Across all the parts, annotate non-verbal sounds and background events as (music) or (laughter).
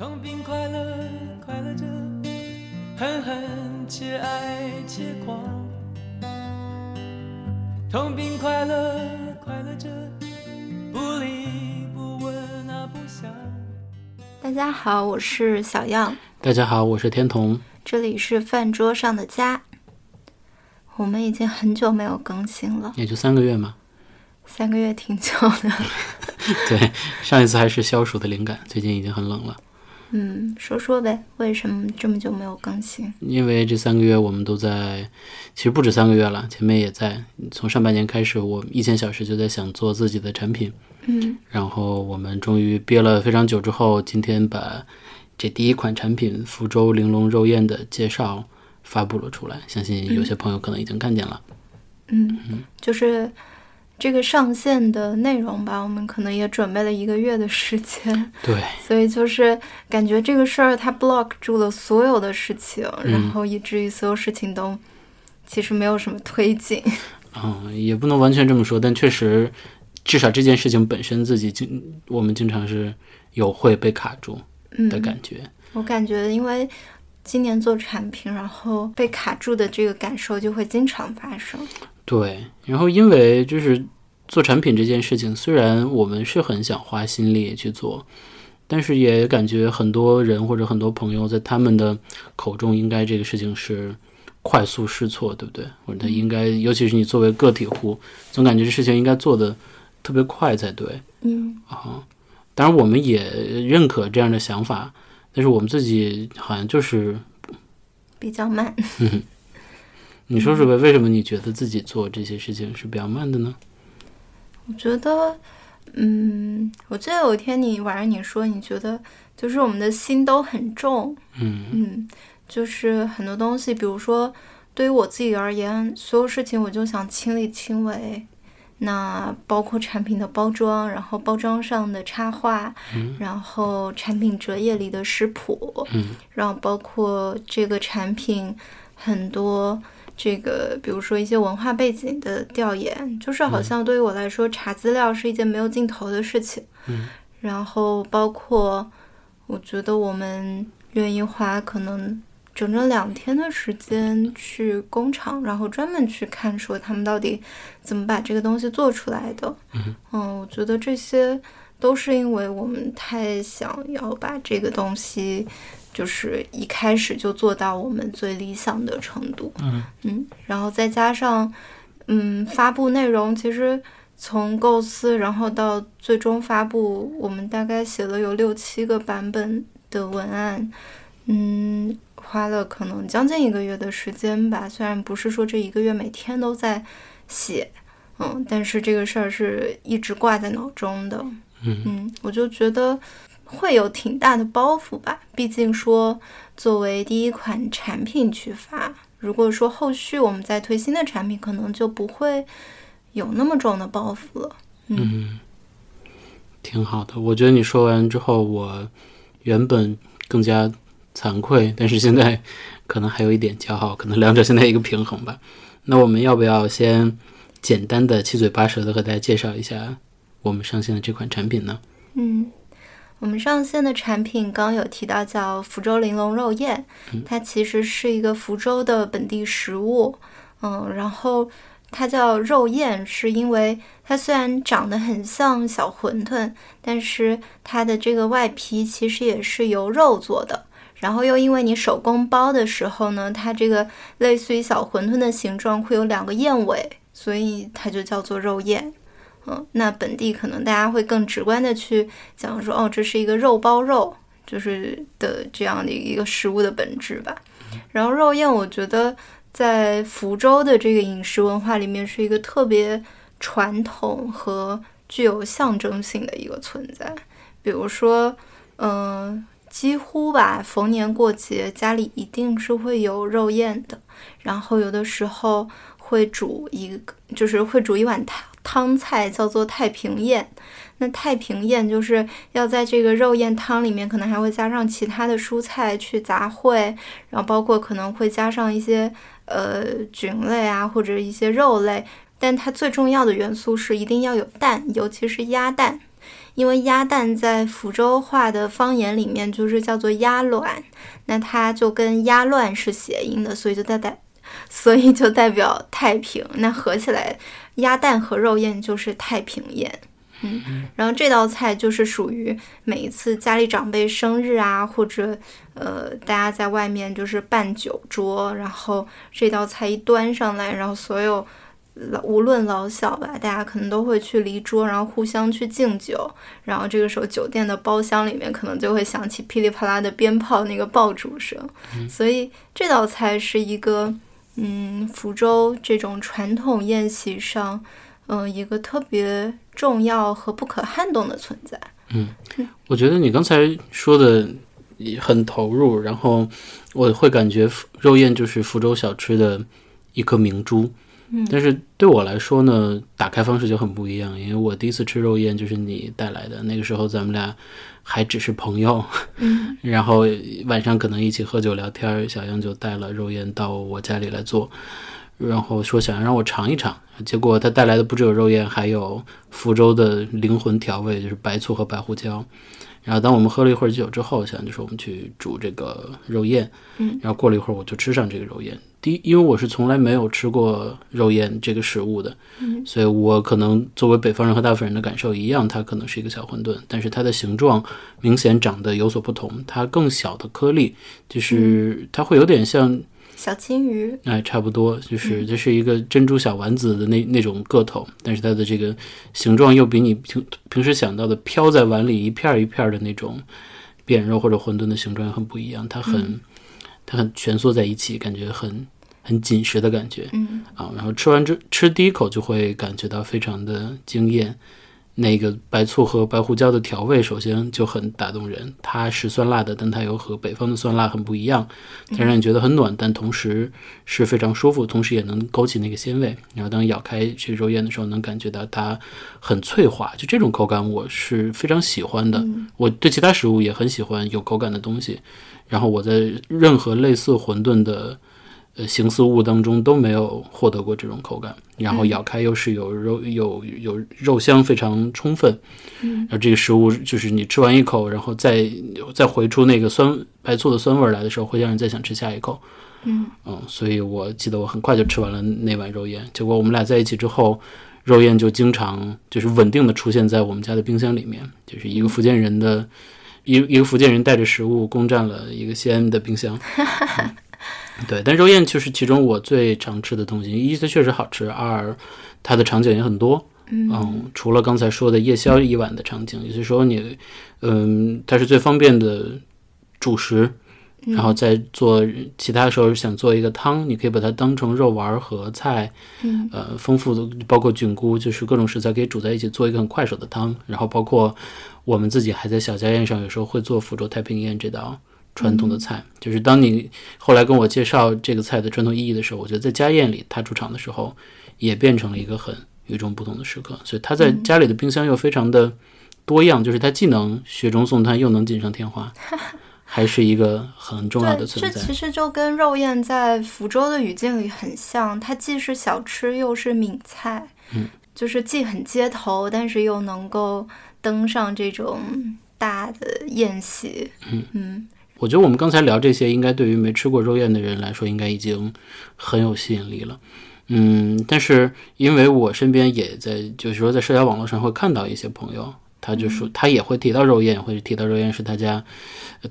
痛并快乐，快乐着，恨恨且爱且狂。痛并快乐，快乐着，不离不问啊不想。大家好，我是小样，大家好，我是天童。这里是饭桌上的家。我们已经很久没有更新了，也就三个月嘛。三个月挺久的。(laughs) 对，上一次还是消暑的灵感，最近已经很冷了。嗯，说说呗，为什么这么久没有更新？因为这三个月我们都在，其实不止三个月了，前面也在。从上半年开始，我一千小时就在想做自己的产品。嗯，然后我们终于憋了非常久之后，今天把这第一款产品福州玲珑肉燕的介绍发布了出来，相信有些朋友可能已经看见了。嗯，就是这个上线的内容吧，我们可能也准备了一个月的时间，对，(laughs) 所以就是感觉这个事儿它 block 住了所有的事情，嗯然后以至于所有事情都其实没有什么推进。(laughs) 嗯，也不能完全这么说，但确实，至少这件事情本身自己经，我们经常是有会被卡住嗯，的感觉。我感觉因为今年做产品，然后被卡住的这个感受就会经常发生。对，然后因为就是做产品这件事情，虽然我们是很想花心力去做，但是也感觉很多人或者很多朋友在他们的口中，应该这个事情是快速试错，对不对？或者他应该，尤其是你作为个体户，总感觉这事情应该做的特别快才对嗯啊。当然，我们也认可这样的想法，但是我们自己好像就是，比较慢。(laughs) 你说说呗，为什么你觉得自己做这些事情是比较慢的呢？我觉得，嗯，我记得有一天你晚上你说你觉得就是我们的心都很重，嗯嗯，就是很多东西，比如说对于我自己而言，所有事情我就想亲力亲为。那包括产品的包装，然后包装上的插画，嗯然后产品折页里的食谱，嗯然后包括这个产品很多这个，比如说一些文化背景的调研，就是好像对于我来说，查资料是一件没有尽头的事情。嗯然后包括我觉得我们愿意花可能整整两天的时间去工厂，然后专门去看说他们到底怎么把这个东西做出来的。嗯我觉得这些都是因为我们太想要把这个东西，就是一开始就做到我们最理想的程度。嗯嗯，然后再加上，嗯，发布内容其实从构思，然后到最终发布，我们大概写了有六七个版本的文案，嗯，花了可能将近一个月的时间吧。虽然不是说这一个月每天都在写，嗯，但是这个事儿是一直挂在脑中的。嗯嗯，我就觉得会有挺大的包袱吧。毕竟说作为第一款产品去发，如果说后续我们再推新的产品，可能就不会有那么重的包袱了。嗯，挺好的。我觉得你说完之后，我原本更加惭愧，但是现在可能还有一点骄傲，可能两者现在一个平衡吧。那我们要不要先简单的七嘴八舌的和大家介绍一下我们上线的这款产品呢？嗯，我们上线的产品刚刚有提到叫福州玲珑肉燕，它其实是一个福州的本地食物。嗯，然后它叫肉燕，是因为它虽然长得很像小馄饨，但是它的这个外皮其实也是由肉做的。然后又因为你手工包的时候呢，它这个类似于小馄饨的形状会有两个燕尾，所以它就叫做肉燕。嗯，那本地可能大家会更直观的去讲说，哦，这是一个肉包肉，就是的这样的一个食物的本质吧。然后肉燕，我觉得在福州的这个饮食文化里面是一个特别传统和具有象征性的一个存在。比如说，嗯、几乎吧，逢年过节家里一定是会有肉燕的，然后有的时候会煮一个，就是会煮一碗汤汤菜，叫做太平宴。那太平宴就是要在这个肉燕汤里面，可能还会加上其他的蔬菜去杂烩，然后包括可能会加上一些呃菌类啊，或者一些肉类。但它最重要的元素是一定要有蛋，尤其是鸭蛋，因为鸭蛋在福州话的方言里面就是叫做鸭卵，那它就跟鸭乱是谐音的，所以就代代，所以就代表太平。那合起来，鸭蛋和肉燕就是太平宴。嗯，然后这道菜就是属于每一次家里长辈生日啊，或者呃大家在外面就是办酒桌，然后这道菜一端上来，然后所有老无论老小吧，大家可能都会去离桌，然后互相去敬酒，然后这个时候酒店的包厢里面可能就会响起噼里啪啦的鞭炮那个爆竹声，所以这道菜是一个嗯福州这种传统宴席上。嗯，一个特别重要和不可撼动的存在。嗯，我觉得你刚才说的很投入，然后我会感觉肉燕就是福州小吃的一颗明珠。嗯，但是对我来说呢，打开方式就很不一样，因为我第一次吃肉燕就是你带来的，那个时候咱们俩还只是朋友。嗯，(laughs) 然后晚上可能一起喝酒聊天，小杨就带了肉燕到我家里来做。然后说想让我尝一尝，结果他带来的不只有肉燕，还有福州的灵魂调味，就是白醋和白胡椒。然后当我们喝了一会儿酒之后，小杨就说我们去煮这个肉燕。嗯，然后过了一会儿，我就吃上这个肉燕。第一，因为我是从来没有吃过肉燕这个食物的，嗯，所以我可能作为北方人和大部分人的感受一样，它可能是一个小馄饨，但是它的形状明显长得有所不同，它更小的颗粒，就是它会有点像。小金鱼，哎，差不多，就是这是一个珍珠小丸子的那那种个头，但是它的这个形状又比你平平时想到的飘在碗里一片一片的那种扁肉或者馄饨的形状很不一样，它很它很蜷缩在一起，感觉很很紧实的感觉，嗯啊，然后吃完之吃第一口就会感觉到非常的惊艳。那个白醋和白胡椒的调味，首先就很打动人。它是酸辣的，但它又和北方的酸辣很不一样，它让你觉得很暖，但同时是非常舒服，同时也能勾起那个鲜味。然后当咬开这肉燕的时候，能感觉到它很脆滑，就这种口感我是非常喜欢的。我对其他食物也很喜欢有口感的东西。然后我在任何类似馄饨的。呃，形似物当中都没有获得过这种口感，然后咬开又是有肉有有肉香非常充分，嗯，然后这个食物就是你吃完一口，然后再再回出那个酸白醋的酸味来的时候，会让人再想吃下一口，嗯。嗯，所以我记得我很快就吃完了那碗肉燕，结果我们俩在一起之后，肉燕就经常就是稳定的出现在我们家的冰箱里面，就是一个福建人的一一个福建人带着食物攻占了一个西安的冰箱。(laughs) 对，但肉燕就是其中我最常吃的东西。一，它确实好吃；二，它的场景也很多。嗯，除了刚才说的夜宵一碗的场景，也就是说你，嗯，它是最方便的主食。然后再做其他时候想做一个汤，你可以把它当成肉丸和菜。嗯，呃，丰富的包括菌菇，就是各种食材可以煮在一起做一个很快手的汤。然后包括我们自己还在小家宴上有时候会做福州太平宴这道。传统的菜，就是当你后来跟我介绍这个菜的传统意义的时候，我觉得在家宴里它出场的时候，也变成了一个很与众不同的时刻。所以它在家里的冰箱又非常的多样，就是它既能雪中送炭，又能锦上添花，还是一个很重要的存在。这其实就跟肉燕在福州的语境里很像，它既是小吃又是闽菜，嗯，就是既很街头，但是又能够登上这种大的宴席，嗯嗯。我觉得我们刚才聊这些，应该对于没吃过肉宴的人来说，应该已经很有吸引力了。嗯，但是因为我身边也在，就是说在社交网络上会看到一些朋友，他就说他也会提到肉宴，会提到肉宴是他家，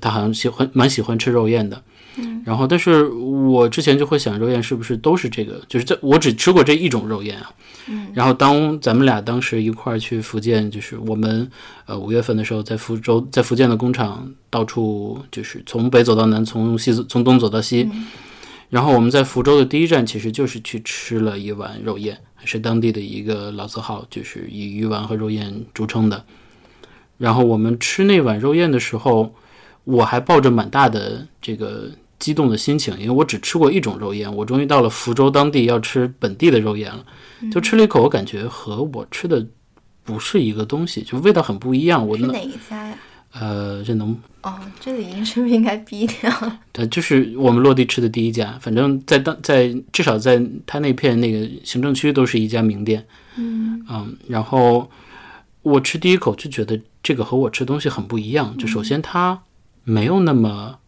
他好像喜欢蛮喜欢吃肉宴的。嗯，然后，但是我之前就会想，肉燕是不是都是这个？就是这我只吃过这一种肉燕啊。嗯，然后当咱们俩当时一块儿去福建，就是我们呃五月份的时候，在福州，在福建的工厂到处就是从北走到南，从西从东走到西。然后我们在福州的第一站其实就是去吃了一碗肉燕，是当地的一个老字号，就是以鱼丸和肉燕著称的。然后我们吃那碗肉燕的时候。我还抱着蛮大的这个激动的心情，因为我只吃过一种肉燕，我终于到了福州当地要吃本地的肉燕了。就吃了一口，我感觉和我吃的不是一个东西，就味道很不一样。我是哪一家呀？呃，这能哦，这里音是不是应该逼掉？对，(laughs) 就是我们落地吃的第一家，反正在当在至少在他那片那个行政区都是一家名店。嗯嗯，然后我吃第一口就觉得这个和我吃东西很不一样。就首先它没有那么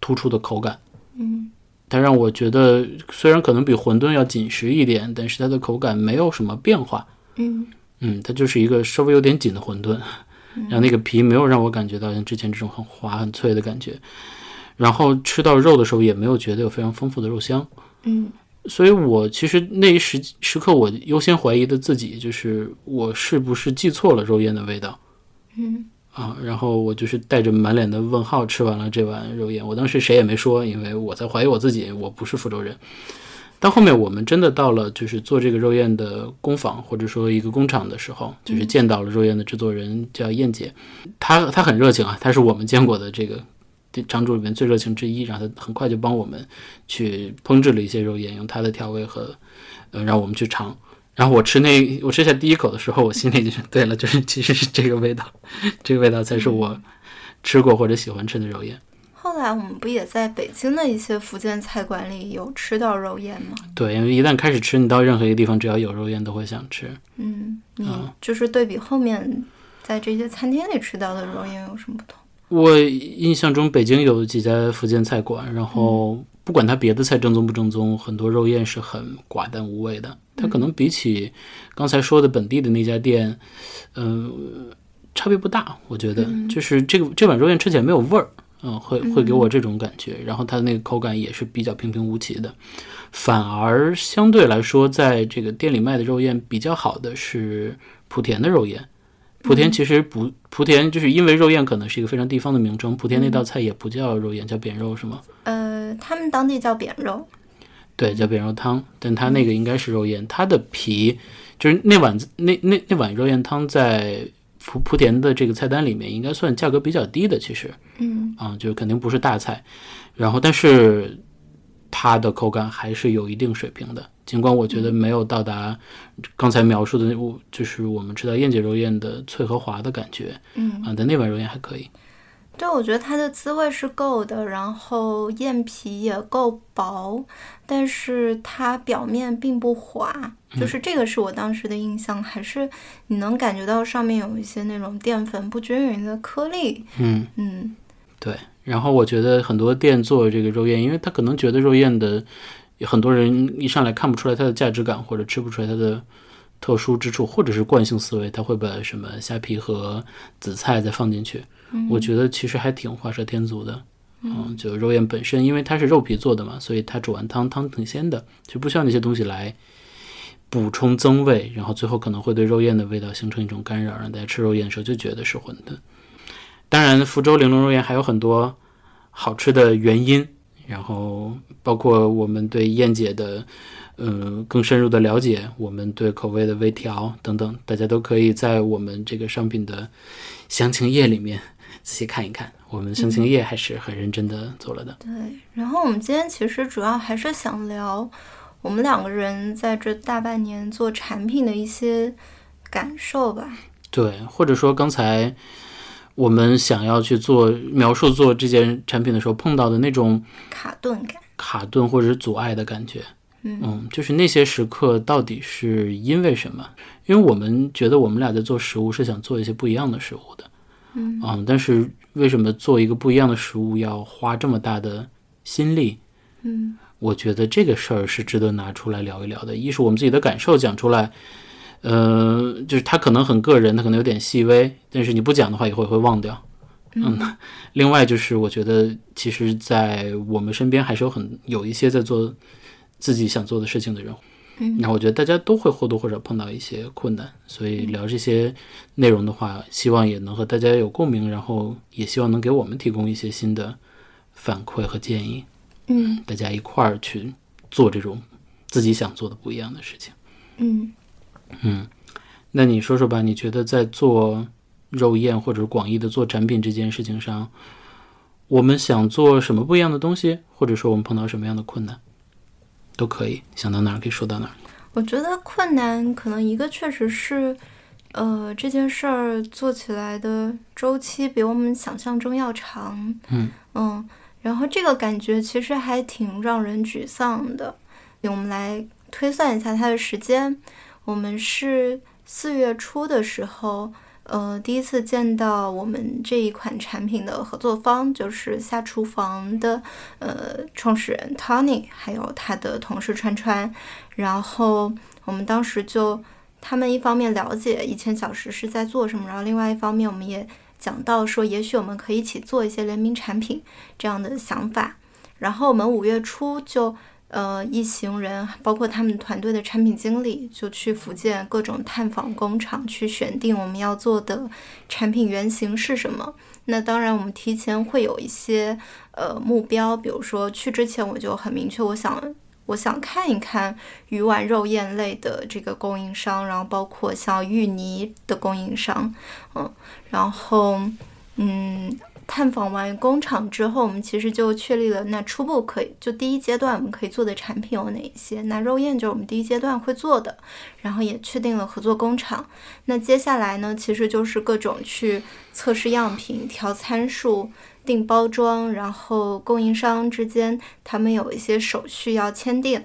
突出的口感，嗯它让我觉得虽然可能比馄饨要紧实一点，但是它的口感没有什么变化。嗯。嗯，它就是一个稍微有点紧的馄饨，然后那个皮没有让我感觉到像之前这种很滑很脆的感觉，然后吃到肉的时候也没有觉得有非常丰富的肉香，嗯。所以我其实那一时时刻我优先怀疑的自己就是我是不是记错了肉燕的味道。嗯啊，然后我就是带着满脸的问号吃完了这碗肉燕，我当时谁也没说，因为我在怀疑我自己，我不是福州人。到后面我们真的到了就是做这个肉燕的工坊或者说一个工厂的时候，就是见到了肉燕的制作人叫燕姐，她她很热情啊，她是我们见过的这个这厂主里面最热情之一，然后她很快就帮我们去烹制了一些肉燕，用她的调味和呃让我们去尝。然后我吃那我吃下第一口的时候，我心里就是对了，(laughs) 就是其实是这个味道，(laughs) 这个味道才是我吃过或者喜欢吃的肉燕。后来我们不也在北京的一些福建菜馆里有吃到肉燕吗？对，因为一旦开始吃，你到任何一个地方，只要有肉燕都会想吃。嗯，你啊就是对比后面在这些餐厅里吃到的肉燕有什么不同？我印象中北京有几家福建菜馆，然后不管它别的菜正宗不正宗，很多肉燕是很寡淡无味的。它可能比起刚才说的本地的那家店，嗯、差别不大。我觉得就是这个这碗肉燕吃起来没有味儿，嗯，会会给我这种感觉。然后它的那个口感也是比较平平无奇的。反而相对来说，在这个店里卖的肉燕比较好的是莆田的肉燕。莆田其实不，莆田就是因为肉燕可能是一个非常地方的名称，莆田那道菜也不叫肉燕，叫扁肉是吗？呃，他们当地叫扁肉。对，叫扁肉汤，但它那个应该是肉燕，它的皮就是那碗那那那碗肉燕汤在莆莆田的这个菜单里面应该算价格比较低的，其实嗯。啊，就肯定不是大菜，然后但是它的口感还是有一定水平的，尽管我觉得没有到达刚才描述的那我就是我们知道燕姐肉燕的脆和滑的感觉嗯，啊，但那碗肉燕还可以。对，我觉得它的滋味是够的，然后燕皮也够薄，但是它表面并不滑，就是这个是我当时的印象，还是你能感觉到上面有一些那种淀粉不均匀的颗粒。嗯，嗯对。然后我觉得很多店做这个肉燕，因为他可能觉得肉燕的很多人一上来看不出来它的价值感，或者吃不出来它的特殊之处，或者是惯性思维，他会把什么虾皮和紫菜再放进去。我觉得其实还挺画蛇添足的。嗯，就肉燕本身，因为它是肉皮做的嘛，所以它煮完汤汤挺鲜的，就不需要那些东西来补充增味，然后最后可能会对肉燕的味道形成一种干扰，让大家吃肉燕的时候就觉得是馄饨。当然，福州玲珑肉燕还有很多好吃的原因，然后包括我们对燕姐的呃更深入的了解，我们对口味的微调等等，大家都可以在我们这个商品的详情页里面仔细看一看。我们详情页还是很认真的做了的。对。然后我们今天其实主要还是想聊我们两个人在这大半年做产品的一些感受吧。对，或者说刚才我们想要去做描述做这件产品的时候碰到的那种卡顿感。卡顿或者是阻碍的感觉。嗯就是那些时刻到底是因为什么？因为我们觉得我们俩在做食物是想做一些不一样的食物的，嗯但是为什么做一个不一样的食物要花这么大的心力？嗯我觉得这个事儿是值得拿出来聊一聊的。一是我们自己的感受讲出来，呃，就是他可能很个人，他可能有点细微，但是你不讲的话，以后也会忘掉。嗯，(laughs) 另外就是我觉得，其实，在我们身边还是有很有一些在做自己想做的事情的人。嗯然后我觉得大家都会或多或少碰到一些困难，所以聊这些内容的话，希望也能和大家有共鸣，然后也希望能给我们提供一些新的反馈和建议。嗯大家一块儿去做这种自己想做的不一样的事情。嗯那你说说吧，你觉得在做肉燕或者广义的做展品这件事情上，我们想做什么不一样的东西，或者说我们碰到什么样的困难，都可以想到哪儿可以说到哪儿。我觉得困难可能一个确实是，呃，这件事儿做起来的周期比我们想象中要长。嗯嗯，然后这个感觉其实还挺让人沮丧的。我们来推算一下它的时间，我们是四月初的时候，呃，第一次见到我们这一款产品的合作方，就是下厨房的呃创始人 Tony，还有他的同事川川。然后我们当时就，他们一方面了解一千小时是在做什么，然后另外一方面我们也讲到说，也许我们可以一起做一些联名产品这样的想法。然后我们五月初就。呃，一行人包括他们团队的产品经理，就去福建各种探访工厂，去选定我们要做的产品原型是什么。那当然，我们提前会有一些呃目标，比如说去之前我就很明确，我想我想看一看鱼丸肉燕类的这个供应商，然后包括像芋泥的供应商，嗯，然后嗯。探访完工厂之后，我们其实就确立了那初步可以就第一阶段我们可以做的产品有哪一些。那肉燕就是我们第一阶段会做的，然后也确定了合作工厂。那接下来呢，其实就是各种去测试样品、调参数、定包装，然后供应商之间他们有一些手续要签订。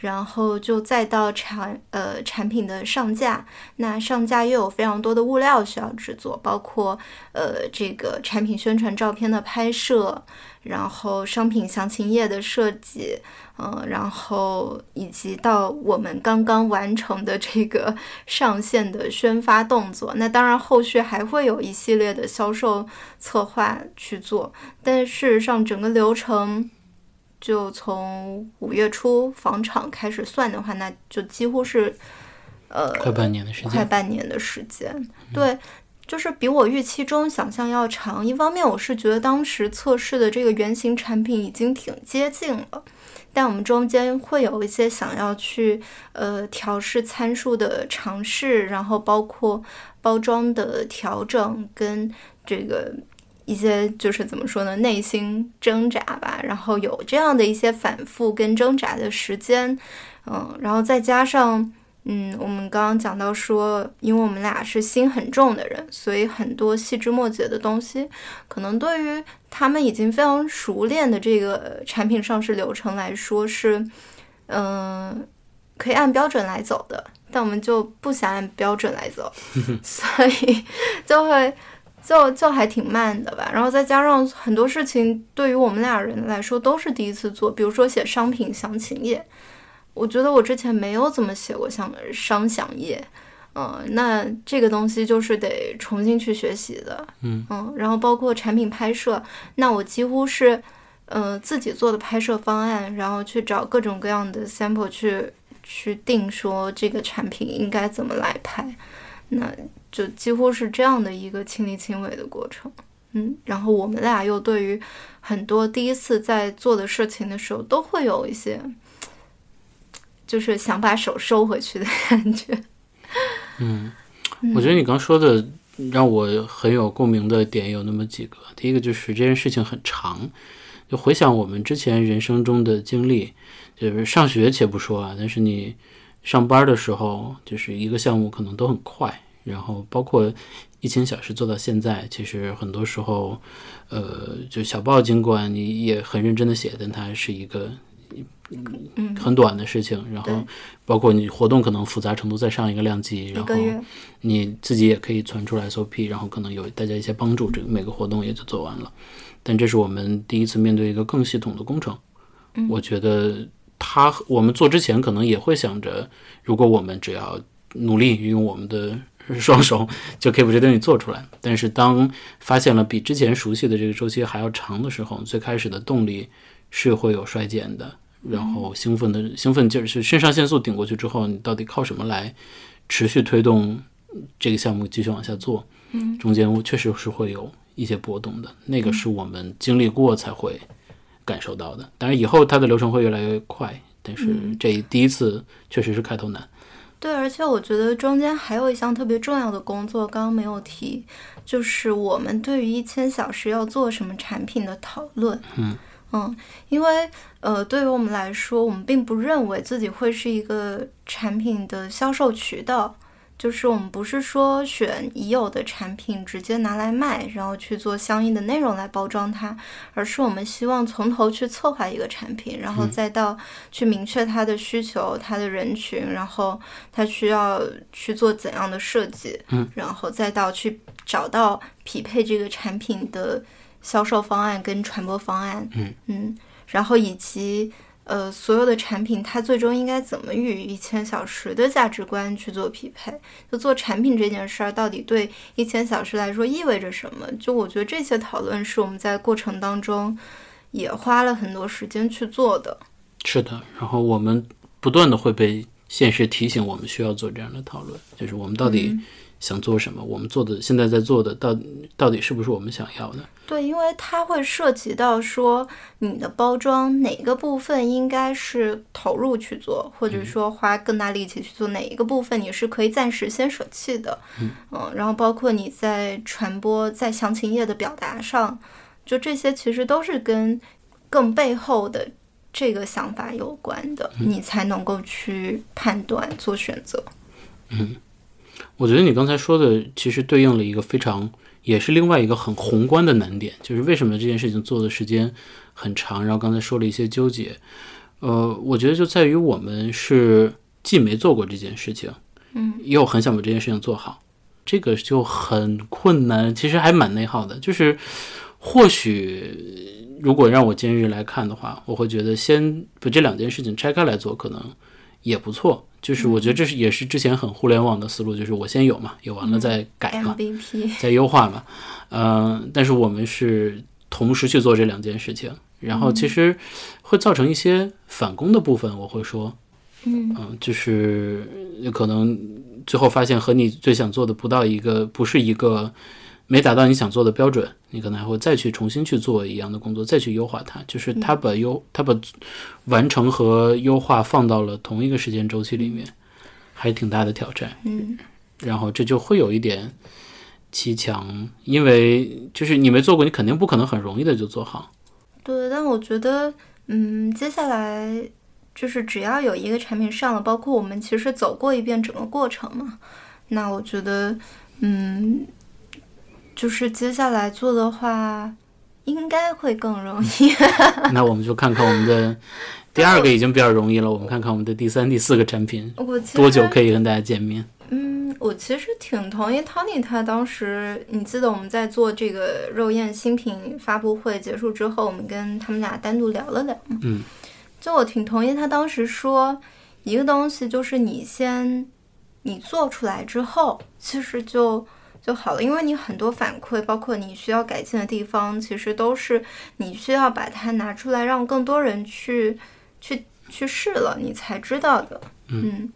然后就再到产呃产品的上架，那上架又有非常多的物料需要制作，包括呃这个产品宣传照片的拍摄，然后商品详情页的设计，嗯，然后以及到我们刚刚完成的这个 (laughs) 上线的宣发动作，那当然后续还会有一系列的销售策划去做，但事实上整个流程。就从五月初房厂开始算的话，那就几乎是，呃，快半年的时间。快半年的时间，对，就是比我预期中想象要长。一方面，我是觉得当时测试的这个原型产品已经挺接近了，但我们中间会有一些想要去呃调试参数的尝试，然后包括包装的调整跟这个。一些就是怎么说呢，内心挣扎吧，然后有这样的一些反复跟挣扎的时间，嗯，然后再加上，嗯，我们刚刚讲到说，因为我们俩是心很重的人，所以很多细枝末节的东西，可能对于他们已经非常熟练的这个产品上市流程来说是，嗯，可以按标准来走的，但我们就不想按标准来走，(laughs) 所以就会。就就还挺慢的吧，然后再加上很多事情对于我们俩人来说都是第一次做，比如说写商品详情页，我觉得我之前没有怎么写过像商详页，嗯，那这个东西就是得重新去学习的，嗯。嗯，然后包括产品拍摄，那我几乎是呃自己做的拍摄方案，然后去找各种各样的 sample 去去定说这个产品应该怎么来拍，那。就几乎是这样的一个亲力亲为的过程，嗯，然后我们俩又对于很多第一次在做的事情的时候，都会有一些，就是想把手收回去的 (laughs) 感觉。嗯，我觉得你刚说的让我很有共鸣的点有那么几个，第一个就是这件事情很长，就回想我们之前人生中的经历，就是上学且不说啊，但是你上班的时候，就是一个项目可能都很快。然后包括一千小时做到现在，其实很多时候，呃，就小报尽管你也很认真的写，但它是一个嗯很短的事情。然后包括你活动可能复杂程度再上一个量级，然后你自己也可以传出来 SOP，然后可能有大家一些帮助，这个每个活动也就做完了。但这是我们第一次面对一个更系统的工程。我觉得他我们做之前可能也会想着，如果我们只要努力运用我们的。双手 (laughs) 就可以把这东西做出来，但是当发现了比之前熟悉的这个周期还要长的时候，最开始的动力是会有衰减的。然后兴奋的兴奋劲儿是肾上腺素顶过去之后，你到底靠什么来持续推动这个项目继续往下做？嗯，中间确实是会有一些波动的，那个是我们经历过才会感受到的。当然以后它的流程会越来越快，但是这第一次确实是开头难。对，而且我觉得中间还有一项特别重要的工作，刚刚没有提，就是我们对于一千小时要做什么产品的讨论。嗯嗯，因为呃，对于我们来说，我们并不认为自己会是一个产品的销售渠道。就是我们不是说选已有的产品直接拿来卖，然后去做相应的内容来包装它，而是我们希望从头去策划一个产品，然后再到去明确它的需求、它的人群，然后它需要去做怎样的设计，嗯，然后再到去找到匹配这个产品的销售方案跟传播方案，嗯。嗯，然后以及。呃，所有的产品它最终应该怎么与一千小时的价值观去做匹配？就做产品这件事儿，到底对一千小时来说意味着什么？就我觉得这些讨论是我们在过程当中也花了很多时间去做的。是的，然后我们不断的会被现实提醒，我们需要做这样的讨论，就是我们到底想做什么？我们做的现在在做的，到到底是不是我们想要的？对，因为它会涉及到说你的包装哪个部分应该是投入去做，或者说花更大力气去做哪一个部分你是可以暂时先舍弃的。嗯，然后包括你在传播在详情页的表达上，就这些其实都是跟更背后的这个想法有关的，你才能够去判断做选择。嗯，我觉得你刚才说的其实对应了一个非常。也是另外一个很宏观的难点，就是为什么这件事情做的时间很长。然后刚才说了一些纠结，呃，我觉得就在于我们是既没做过这件事情，嗯，又很想把这件事情做好，这个就很困难。其实还蛮内耗的。就是或许如果让我今日来看的话，我会觉得先把这两件事情拆开来做，可能也不错。就是我觉得这是也是之前很互联网的思路，就是我先有嘛，有完了再改嘛，再优化嘛，嗯，但是我们是同时去做这两件事情，然后其实会造成一些反攻的部分，我会说，嗯。嗯，就是可能最后发现和你最想做的不到一个，不是一个。没达到你想做的标准，你可能还会再去重新去做一样的工作，再去优化它。就是他把优，他把完成和优化放到了同一个时间周期里面，还挺大的挑战。嗯，然后这就会有一点骑墙，因为就是你没做过，你肯定不可能很容易的就做好。对，但我觉得，嗯，接下来就是只要有一个产品上了，包括我们其实走过一遍整个过程嘛，那我觉得，嗯。就是接下来做的话，应该会更容易。(laughs) 那我们就看看我们的 (laughs) 第二个已经比较容易了，我们看看我们的第三、第四个产品，多久可以跟大家见面？嗯，我其实挺同意 Tony 他当时，你记得我们在做这个肉燕新品发布会结束之后，我们跟他们俩单独聊了聊嘛。嗯，就我挺同意他当时说，一个东西就是你先你做出来之后，其实就。就好了，因为你很多反馈，包括你需要改进的地方，其实都是你需要把它拿出来，让更多人去去去试了，你才知道的。嗯，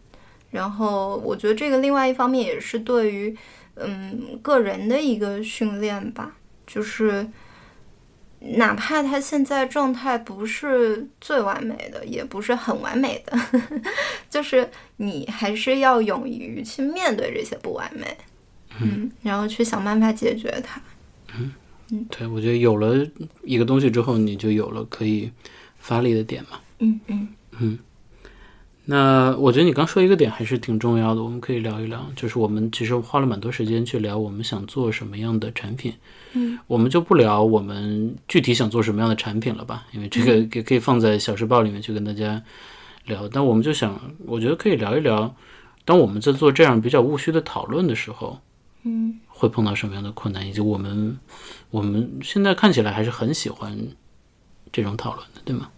然后我觉得这个另外一方面也是对于嗯个人的一个训练吧，就是哪怕他现在状态不是最完美的，也不是很完美的，(laughs) 就是你还是要勇于去面对这些不完美。嗯，然后去想办法解决它。嗯嗯，对，我觉得有了一个东西之后，你就有了可以发力的点嘛。嗯嗯嗯。那我觉得你刚说一个点还是挺重要的，我们可以聊一聊。就是我们其实花了蛮多时间去聊我们想做什么样的产品。嗯，我们就不聊我们具体想做什么样的产品了吧，因为这个也可以放在小时报里面去跟大家聊。但我们就想，我觉得可以聊一聊，当我们在做这样比较务虚的讨论的时候。嗯，会碰到什么样的困难？以及我们，我们现在看起来还是很喜欢这种讨论的，对吗？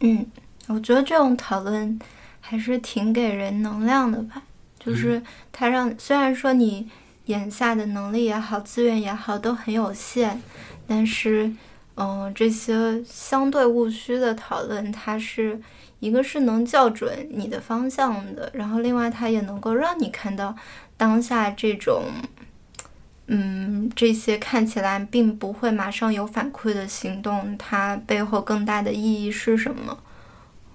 嗯，我觉得这种讨论还是挺给人能量的吧。就是它让，虽然说你眼下的能力也好，资源也好都很有限，但是，嗯，这些相对务虚的讨论，它是一个是能校准你的方向的，然后另外它也能够让你看到当下这种。嗯，这些看起来并不会马上有反馈的行动，它背后更大的意义是什么？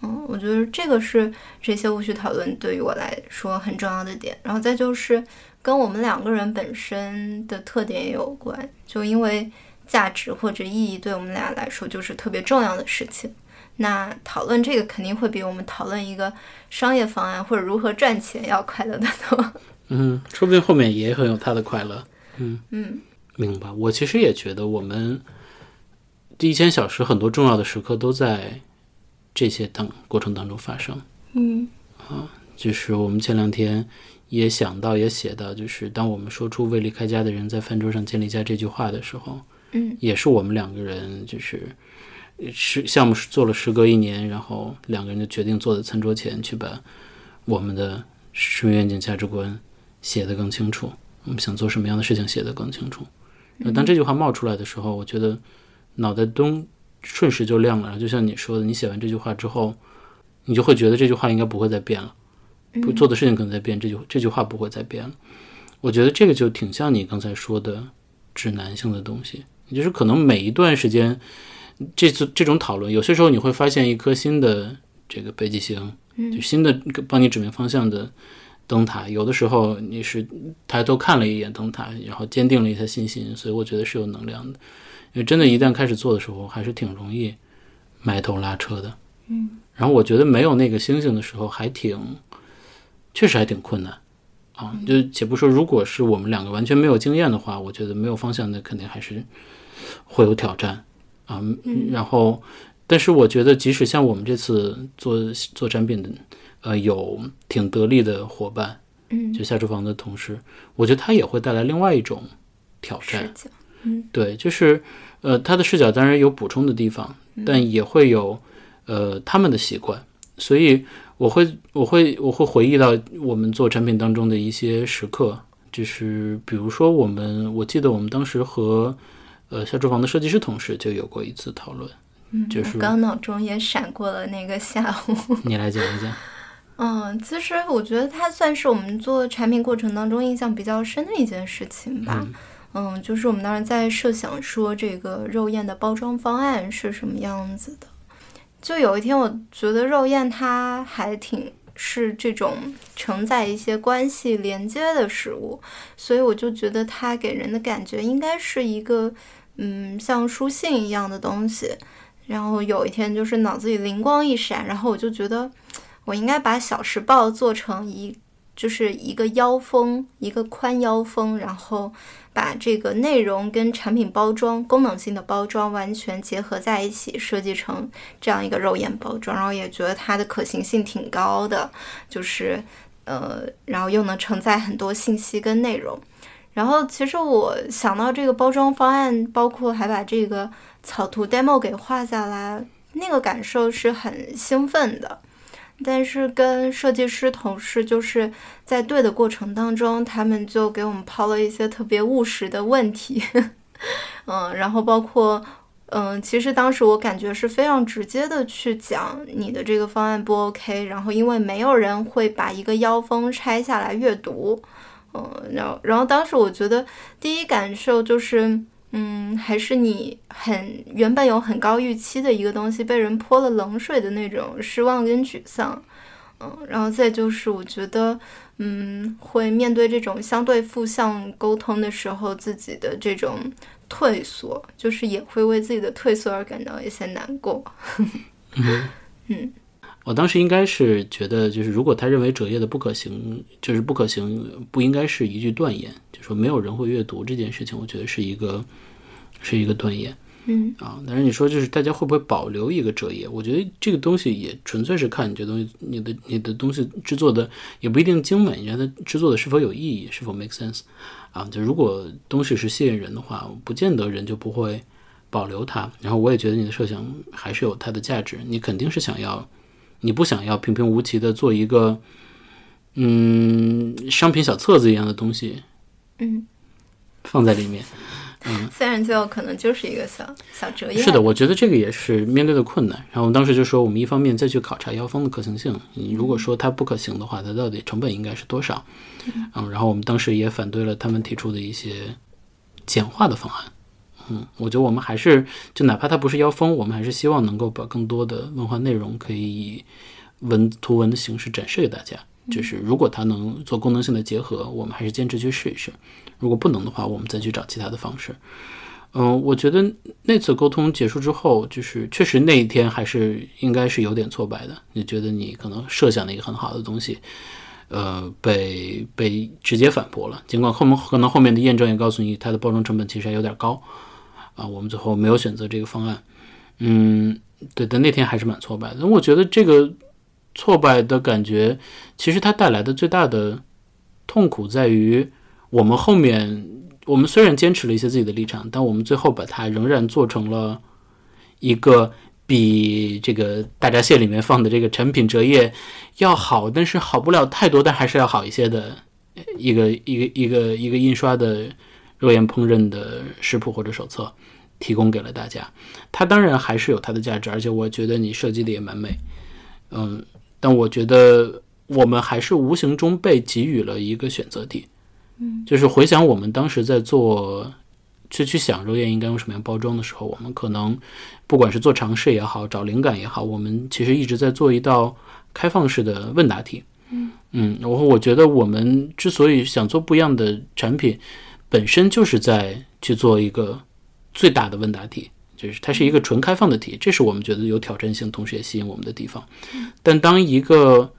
嗯，我觉得这个是这些务虚讨论对于我来说很重要的点。然后再就是跟我们两个人本身的特点也有关，就因为价值或者意义对我们俩来说就是特别重要的事情。那讨论这个肯定会比我们讨论一个商业方案或者如何赚钱要快乐得多。嗯，说不定后面也很有他的快乐。嗯。嗯。明白。我其实也觉得，我们第一千小时很多重要的时刻都在这些当过程当中发生。嗯。啊就是我们前两天也想到，也写到，就是当我们说出“未离开家的人在饭桌上建立家”这句话的时候，嗯，也是我们两个人就是是项目是做了时隔一年，然后两个人就决定坐在餐桌前去把我们的生命愿景、价值观写得更清楚，我们想做什么样的事情写得更清楚。呃当这句话冒出来的时候，我觉得脑袋咚瞬时就亮了。然后就像你说的，你写完这句话之后，你就会觉得这句话应该不会再变了。不做的事情可能在变，这句这句话不会再变了。我觉得这个就挺像你刚才说的指南性的东西，也就是可能每一段时间，这次这种讨论，有些时候你会发现一颗新的这个北极星，就新的帮你指明方向的灯塔。有的时候你是抬头看了一眼灯塔，然后坚定了一下信心，所以我觉得是有能量的。因为真的，一旦开始做的时候，还是挺容易埋头拉车的。嗯，然后我觉得没有那个星星的时候，还挺。确实还挺困难啊！就且不说，如果是我们两个完全没有经验的话，我觉得没有方向，那肯定还是会有挑战啊。然后，但是我觉得，即使像我们这次做做产品的，呃，有挺得力的伙伴，嗯，就下厨房的同事，我觉得他也会带来另外一种挑战。嗯对，就是呃，他的视角当然有补充的地方，但也会有呃他们的习惯，所以我会我会我会回忆到我们做产品当中的一些时刻，就是比如说我们我记得我们当时和呃下厨房的设计师同事就有过一次讨论，嗯，就是我刚脑中也闪过了那个下午。你来讲一讲。嗯，其实我觉得它算是我们做产品过程当中印象比较深的一件事情吧。嗯就是我们当时在设想说这个肉燕的包装方案是什么样子的。就有一天，我觉得肉燕它还挺是这种承载一些关系连接的食物，所以我就觉得它给人的感觉应该是一个嗯像书信一样的东西。然后有一天，就是脑子里灵光一闪，然后我就觉得。我应该把小时报做成一，就是一个腰封，一个宽腰封，然后把这个内容跟产品包装、功能性的包装完全结合在一起，设计成这样一个肉眼包装。然后也觉得它的可行性挺高的，就是呃，然后又能承载很多信息跟内容。然后其实我想到这个包装方案，包括还把这个草图 demo 给画下来，那个感受是很兴奋的。但是跟设计师同事就是在对的过程当中，他们就给我们抛了一些特别务实的问题，(laughs) 嗯，然后包括，嗯，其实当时我感觉是非常直接的去讲你的这个方案不 OK，然后因为没有人会把一个腰封拆下来阅读，嗯，然后然后当时我觉得第一感受就是。嗯，还是你很原本有很高预期的一个东西被人泼了冷水的那种失望跟沮丧，嗯，然后再就是我觉得，嗯，会面对这种相对负向沟通的时候，自己的这种退缩，就是也会为自己的退缩而感到一些难过。(laughs) 嗯 (laughs) 我当时应该是觉得，就是如果他认为折页的不可行，就是不可行，不应该是一句断言，就说没有人会阅读这件事情，我觉得是一个是一个断言嗯啊。但是你说就是大家会不会保留一个折页？我觉得这个东西也纯粹是看你这东西，你的你的东西制作的也不一定精美，你让它制作的是否有意义，是否 make sense 啊？就如果东西是吸引人的话，不见得人就不会保留它。然后我也觉得你的设想还是有它的价值，你肯定是想要。你不想要平平无奇的做一个，嗯，商品小册子一样的东西嗯，放在里面。(laughs) 嗯虽然最后可能就是一个小小折页。是的，我觉得这个也是面对的困难。然后我们当时就说，我们一方面再去考察腰封的可行性，你如果说它不可行的话，它到底成本应该是多少？嗯，然后我们当时也反对了他们提出的一些简化的方案。嗯，我觉得我们还是就哪怕它不是腰封，我们还是希望能够把更多的文化内容可以以文图文的形式展示给大家。就是如果它能做功能性的结合，我们还是坚持去试一试；如果不能的话，我们再去找其他的方式。嗯，我觉得那次沟通结束之后，就是确实那一天还是应该是有点挫败的。你觉得你可能设想了一个很好的东西，呃，被被直接反驳了。尽管后面可能后面的验证也告诉你，它的包装成本其实还有点高啊。我们最后没有选择这个方案。嗯，对的，那天还是蛮挫败的。我觉得这个挫败的感觉，其实它带来的最大的痛苦在于，我们后面我们虽然坚持了一些自己的立场，但我们最后把它仍然做成了一个。比这个大闸蟹里面放的这个产品折页要好，但是好不了太多，但还是要好一些的一个一个一个一个印刷的肉眼烹饪的食谱或者手册提供给了大家。它当然还是有它的价值，而且我觉得你设计的也蛮美，嗯，但我觉得我们还是无形中被给予了一个选择题，嗯，就是回想我们当时在做。去去想肉燕应该用什么样包装的时候，我们可能不管是做尝试也好，找灵感也好，我们其实一直在做一道开放式的问答题。嗯嗯，然后我觉得我们之所以想做不一样的产品，本身就是在去做一个最大的问答题，就是它是一个纯开放的题，这是我们觉得有挑战性，同时也吸引我们的地方。但当一个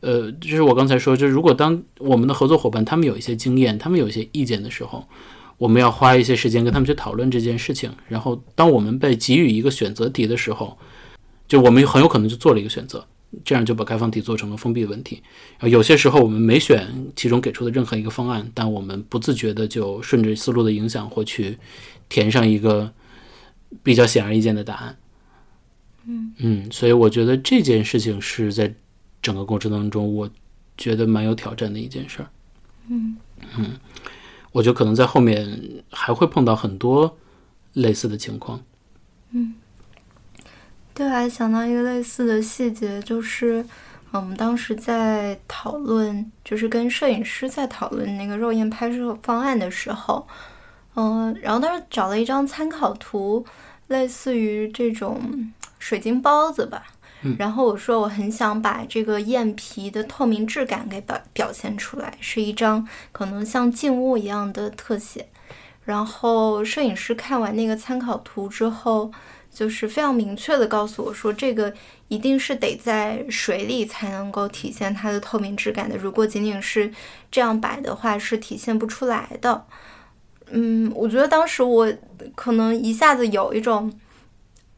呃，就是我刚才说，就是如果当我们的合作伙伴他们有一些经验，他们有一些意见的时候。我们要花一些时间跟他们去讨论这件事情，然后当我们被给予一个选择题的时候，就我们很有可能就做了一个选择，这样就把开放题做成了封闭的问题。有些时候我们没选其中给出的任何一个方案，但我们不自觉的就顺着思路的影响或去填上一个比较显而易见的答案。嗯嗯，所以我觉得这件事情是在整个过程当中，我觉得蛮有挑战的一件事儿。嗯嗯。我觉得可能在后面还会碰到很多类似的情况。嗯，对，还想到一个类似的细节，就是我们当时在讨论，就是跟摄影师在讨论那个肉眼拍摄方案的时候，嗯，然后当时找了一张参考图，类似于这种水晶包子吧。然后我说我很想把这个燕皮的透明质感给表表现出来，是一张可能像静物一样的特写。然后摄影师看完那个参考图之后，就是非常明确的告诉我说，这个一定是得在水里才能够体现它的透明质感的。如果仅仅是这样摆的话，是体现不出来的。嗯，我觉得当时我可能一下子有一种，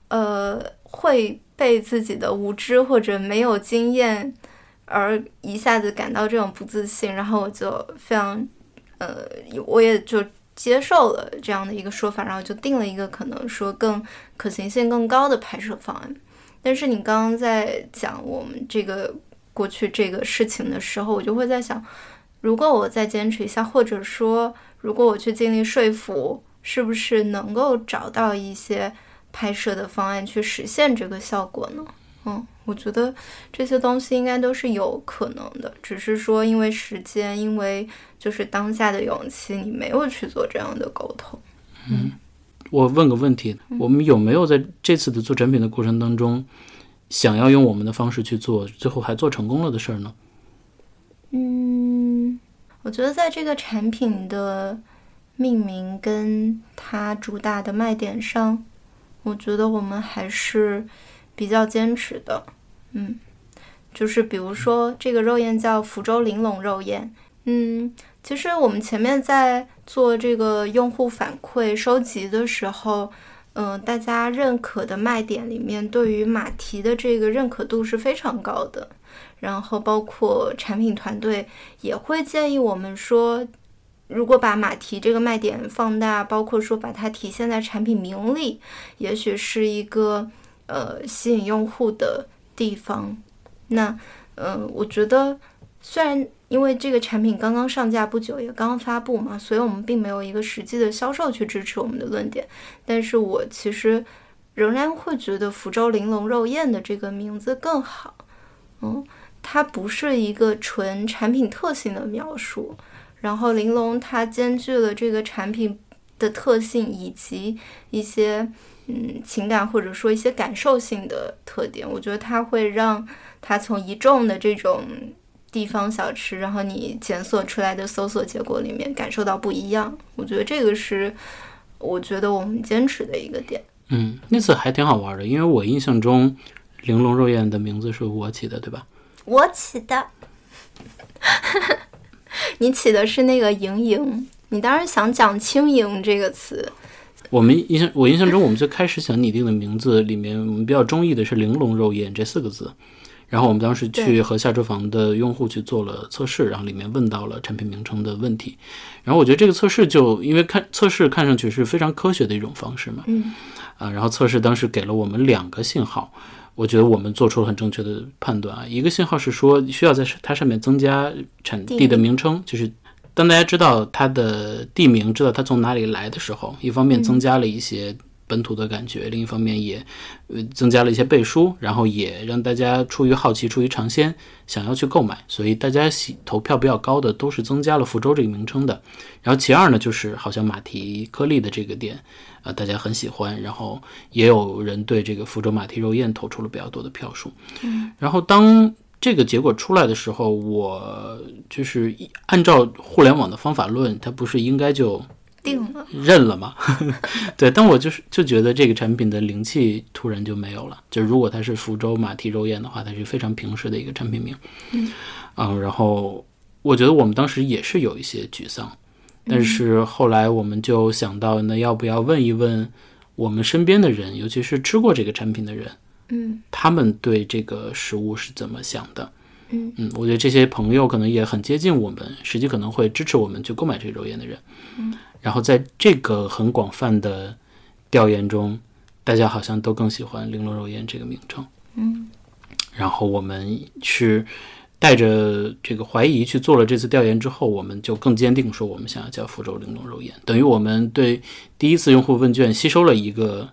呃，会。被自己的无知或者没有经验而一下子感到这种不自信，然后我就非常，呃，我也就接受了这样的一个说法，然后就定了一个可能说更可行性更高的拍摄方案。但是你刚刚在讲我们这个过去这个事情的时候，我就会在想，如果我再坚持一下，或者说如果我去尽力说服，是不是能够找到一些。拍摄的方案去实现这个效果呢？嗯，我觉得这些东西应该都是有可能的，只是说因为时间，因为就是当下的勇气，你没有去做这样的沟通。嗯，我问个问题，我们有没有在这次的做展品的过程当中，想要用我们的方式去做，最后还做成功了的事儿呢？嗯，我觉得在这个产品的命名跟它主打的卖点上。我觉得我们还是比较坚持的，嗯，就是比如说这个肉燕叫福州玲珑肉燕，嗯，其实我们前面在做这个用户反馈收集的时候，嗯，大家认可的卖点里面，对于马蹄的这个认可度是非常高的，然后包括产品团队也会建议我们说。如果把马蹄这个卖点放大，包括说把它体现在产品名里，也许是一个呃吸引用户的地方。那嗯，我觉得虽然因为这个产品刚刚上架不久，也刚刚发布嘛，所以我们并没有一个实际的销售去支持我们的论点。但是我其实仍然会觉得福州玲珑肉燕的这个名字更好。嗯，它不是一个纯产品特性的描述。然后玲珑它兼具了这个产品的特性以及一些嗯情感或者说一些感受性的特点，我觉得它会让它从一众的这种地方小吃，然后你检索出来的搜索结果里面感受到不一样。我觉得这个是我觉得我们坚持的一个点。嗯，那次还挺好玩的，因为我印象中玲珑肉燕的名字是我起的，对吧？我起的。(laughs) 你起的是那个盈盈，你当时想讲轻盈这个词，我们印象，我印象中，我们最开始想拟定的名字里面，我们比较中意的是“玲珑肉眼”这四个字。然后我们当时去和下厨房的用户去做了测试，然后里面问到了产品名称的问题。然后我觉得这个测试就因为看测试看上去是非常科学的一种方式嘛，嗯啊，然后测试当时给了我们两个信号，我觉得我们做出了很正确的判断啊。一个信号是说需要在它上面增加产地的名称，就是当大家知道它的地名，知道它从哪里来的时候，一方面增加了一些本土的感觉，另一方面也呃增加了一些背书，然后也让大家出于好奇、出于尝鲜，想要去购买。所以大家喜投票比较高的都是增加了福州这个名称的。然后其二呢，就是好像马蹄颗粒的这个店，呃，大家很喜欢，然后也有人对这个福州马蹄肉燕投出了比较多的票数。嗯，然后当这个结果出来的时候，我就是一按照互联网的方法论，它不是应该就定了。认了嘛？(laughs) 对，但我就是就觉得这个产品的灵气突然就没有了。就如果它是福州马蹄肉燕的话，它是非常平实的一个产品名。嗯，然后我觉得我们当时也是有一些沮丧，但是后来我们就想到，那要不要问一问我们身边的人，尤其是吃过这个产品的人，嗯他们对这个食物是怎么想的？嗯嗯，我觉得这些朋友可能也很接近我们，实际可能会支持我们去购买这个肉燕的人。嗯，然后在这个很广泛的调研中，大家好像都更喜欢“玲珑肉燕”这个名称。嗯，然后我们是带着这个怀疑去做了这次调研之后，我们就更坚定说我们想要叫福州玲珑肉燕，等于我们对第一次用户问卷吸收了一个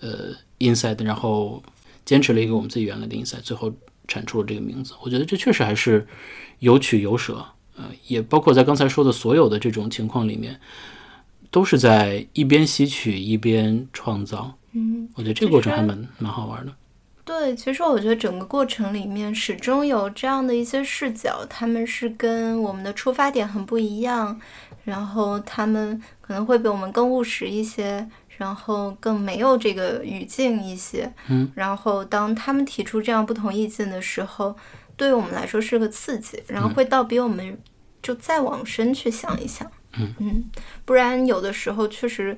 呃 inside，然后坚持了一个我们自己原来的 inside，最后产出了这个名字。我觉得这确实还是有取有舍，呃，也包括在刚才说的所有的这种情况里面，都是在一边吸取一边创造。嗯，我觉得这个过程还蛮蛮好玩的。对，其实我觉得整个过程里面始终有这样的一些视角，他们是跟我们的出发点很不一样，然后他们可能会比我们更务实一些，然后更没有这个语境一些。嗯，然后当他们提出这样不同意见的时候，对于我们来说是个刺激，然后会倒比我们就再往深去想一想。嗯不然有的时候确实。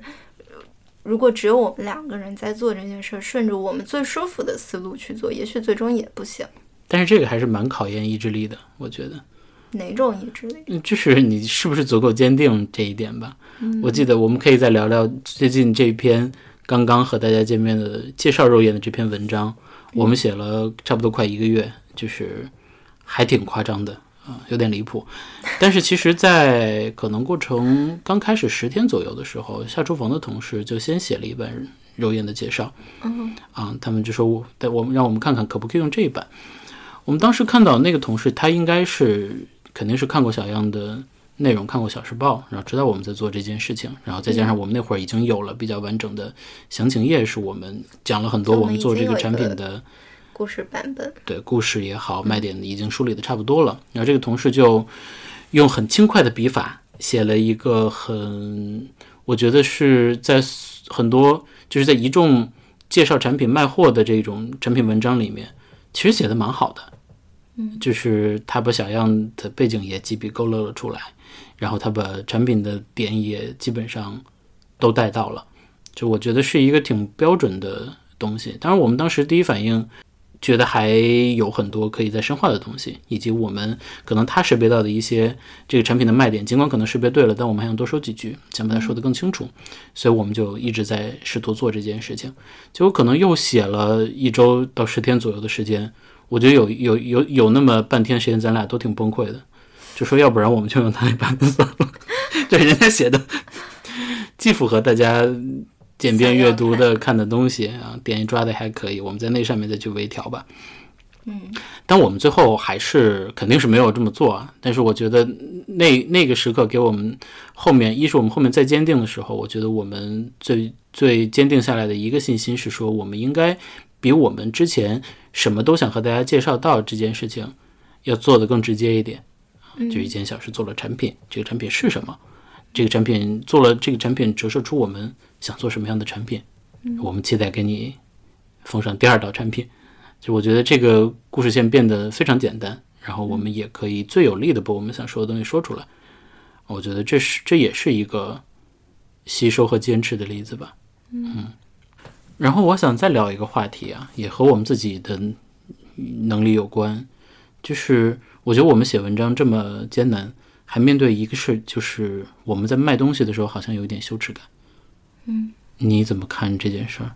如果只有我们两个人在做这件事儿，顺着我们最舒服的思路去做，也许最终也不行。但是这个还是蛮考验意志力的，我觉得。哪种意志力？嗯，就是你是不是足够坚定这一点吧。我记得我们可以再聊聊最近这篇刚刚和大家见面的介绍肉眼的这篇文章，我们写了差不多快一个月，就是还挺夸张的啊、有点离谱。但是其实，在可能过程刚开始十天左右的时候，下厨房的同事就先写了一本肉燕的介绍，嗯啊，他们就说我，带我们让我们看看可不可以用这一版。我们当时看到那个同事，他应该是肯定是看过小样的内容，看过小时报，然后知道我们在做这件事情，然后再加上我们那会儿已经有了比较完整的详情页，是我们讲了很多我我们做这个产品的故事版本。对故事也好，卖点已经梳理的差不多了。然后这个同事就用很轻快的笔法写了一个很，我觉得是在很多就是在一众介绍产品卖货的这种产品文章里面，其实写的蛮好的。嗯，就是他把小样的背景也几笔勾勒了出来，然后他把产品的点也基本上都带到了，就我觉得是一个挺标准的东西。当然，我们当时第一反应觉得还有很多可以再深化的东西，以及我们可能他识别到的一些这个产品的卖点，尽管可能识别对了，但我们还想多说几句，想把它说得更清楚，所以我们就一直在试图做这件事情。结果可能又写了一周到十天左右的时间，我觉得有有有有那么半天时间，咱俩都挺崩溃的，就说要不然我们就用他那版本算了，(laughs) 对，人家写的既符合大家。简便阅读的看的东西啊，点一抓的还可以，我们在那上面再去微调吧。嗯，但我们最后还是肯定是没有这么做啊。但是我觉得那那个时刻给我们后面，一是我们后面再坚定的时候，我觉得我们最最坚定下来的一个信心是说，我们应该比我们之前什么都想和大家介绍到这件事情要做的更直接一点。就一件小事做了产品，这个产品是什么？这个产品做了这个产品，折射出我们想做什么样的产品。我们期待给你奉上第二道产品。就我觉得这个故事线变得非常简单，然后我们也可以最有力的把我们想说的东西说出来。我觉得这是这也是一个吸收和坚持的例子吧。嗯，然后我想再聊一个话题啊，也和我们自己的能力有关，就是我觉得我们写文章这么艰难，还面对一个事，就是我们在卖东西的时候好像有一点羞耻感。嗯，你怎么看这件事儿？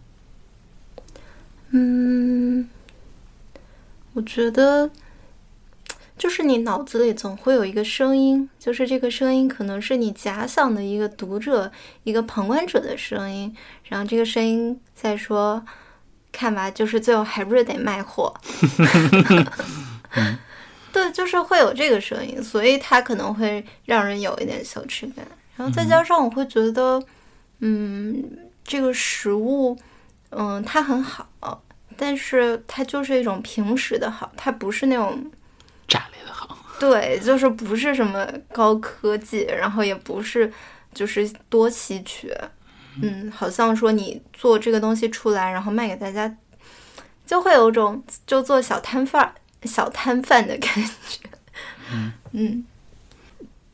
嗯，我觉得就是你脑子里总会有一个声音，就是这个声音可能是你假想的一个读者、一个旁观者的声音，然后这个声音在说：“看吧，就是最后还不是得卖货。(laughs) (laughs) (laughs) ”对，就是会有这个声音，所以它可能会让人有一点羞耻感。然后再加上我会觉得，嗯，这个食物，嗯，它很好，但是它就是一种平时的好，它不是那种炸裂的好。对，就是不是什么高科技，然后也不是就是多稀缺。嗯，好像说你做这个东西出来，然后卖给大家，就会有种就做小摊贩儿。小摊贩的感觉，嗯嗯，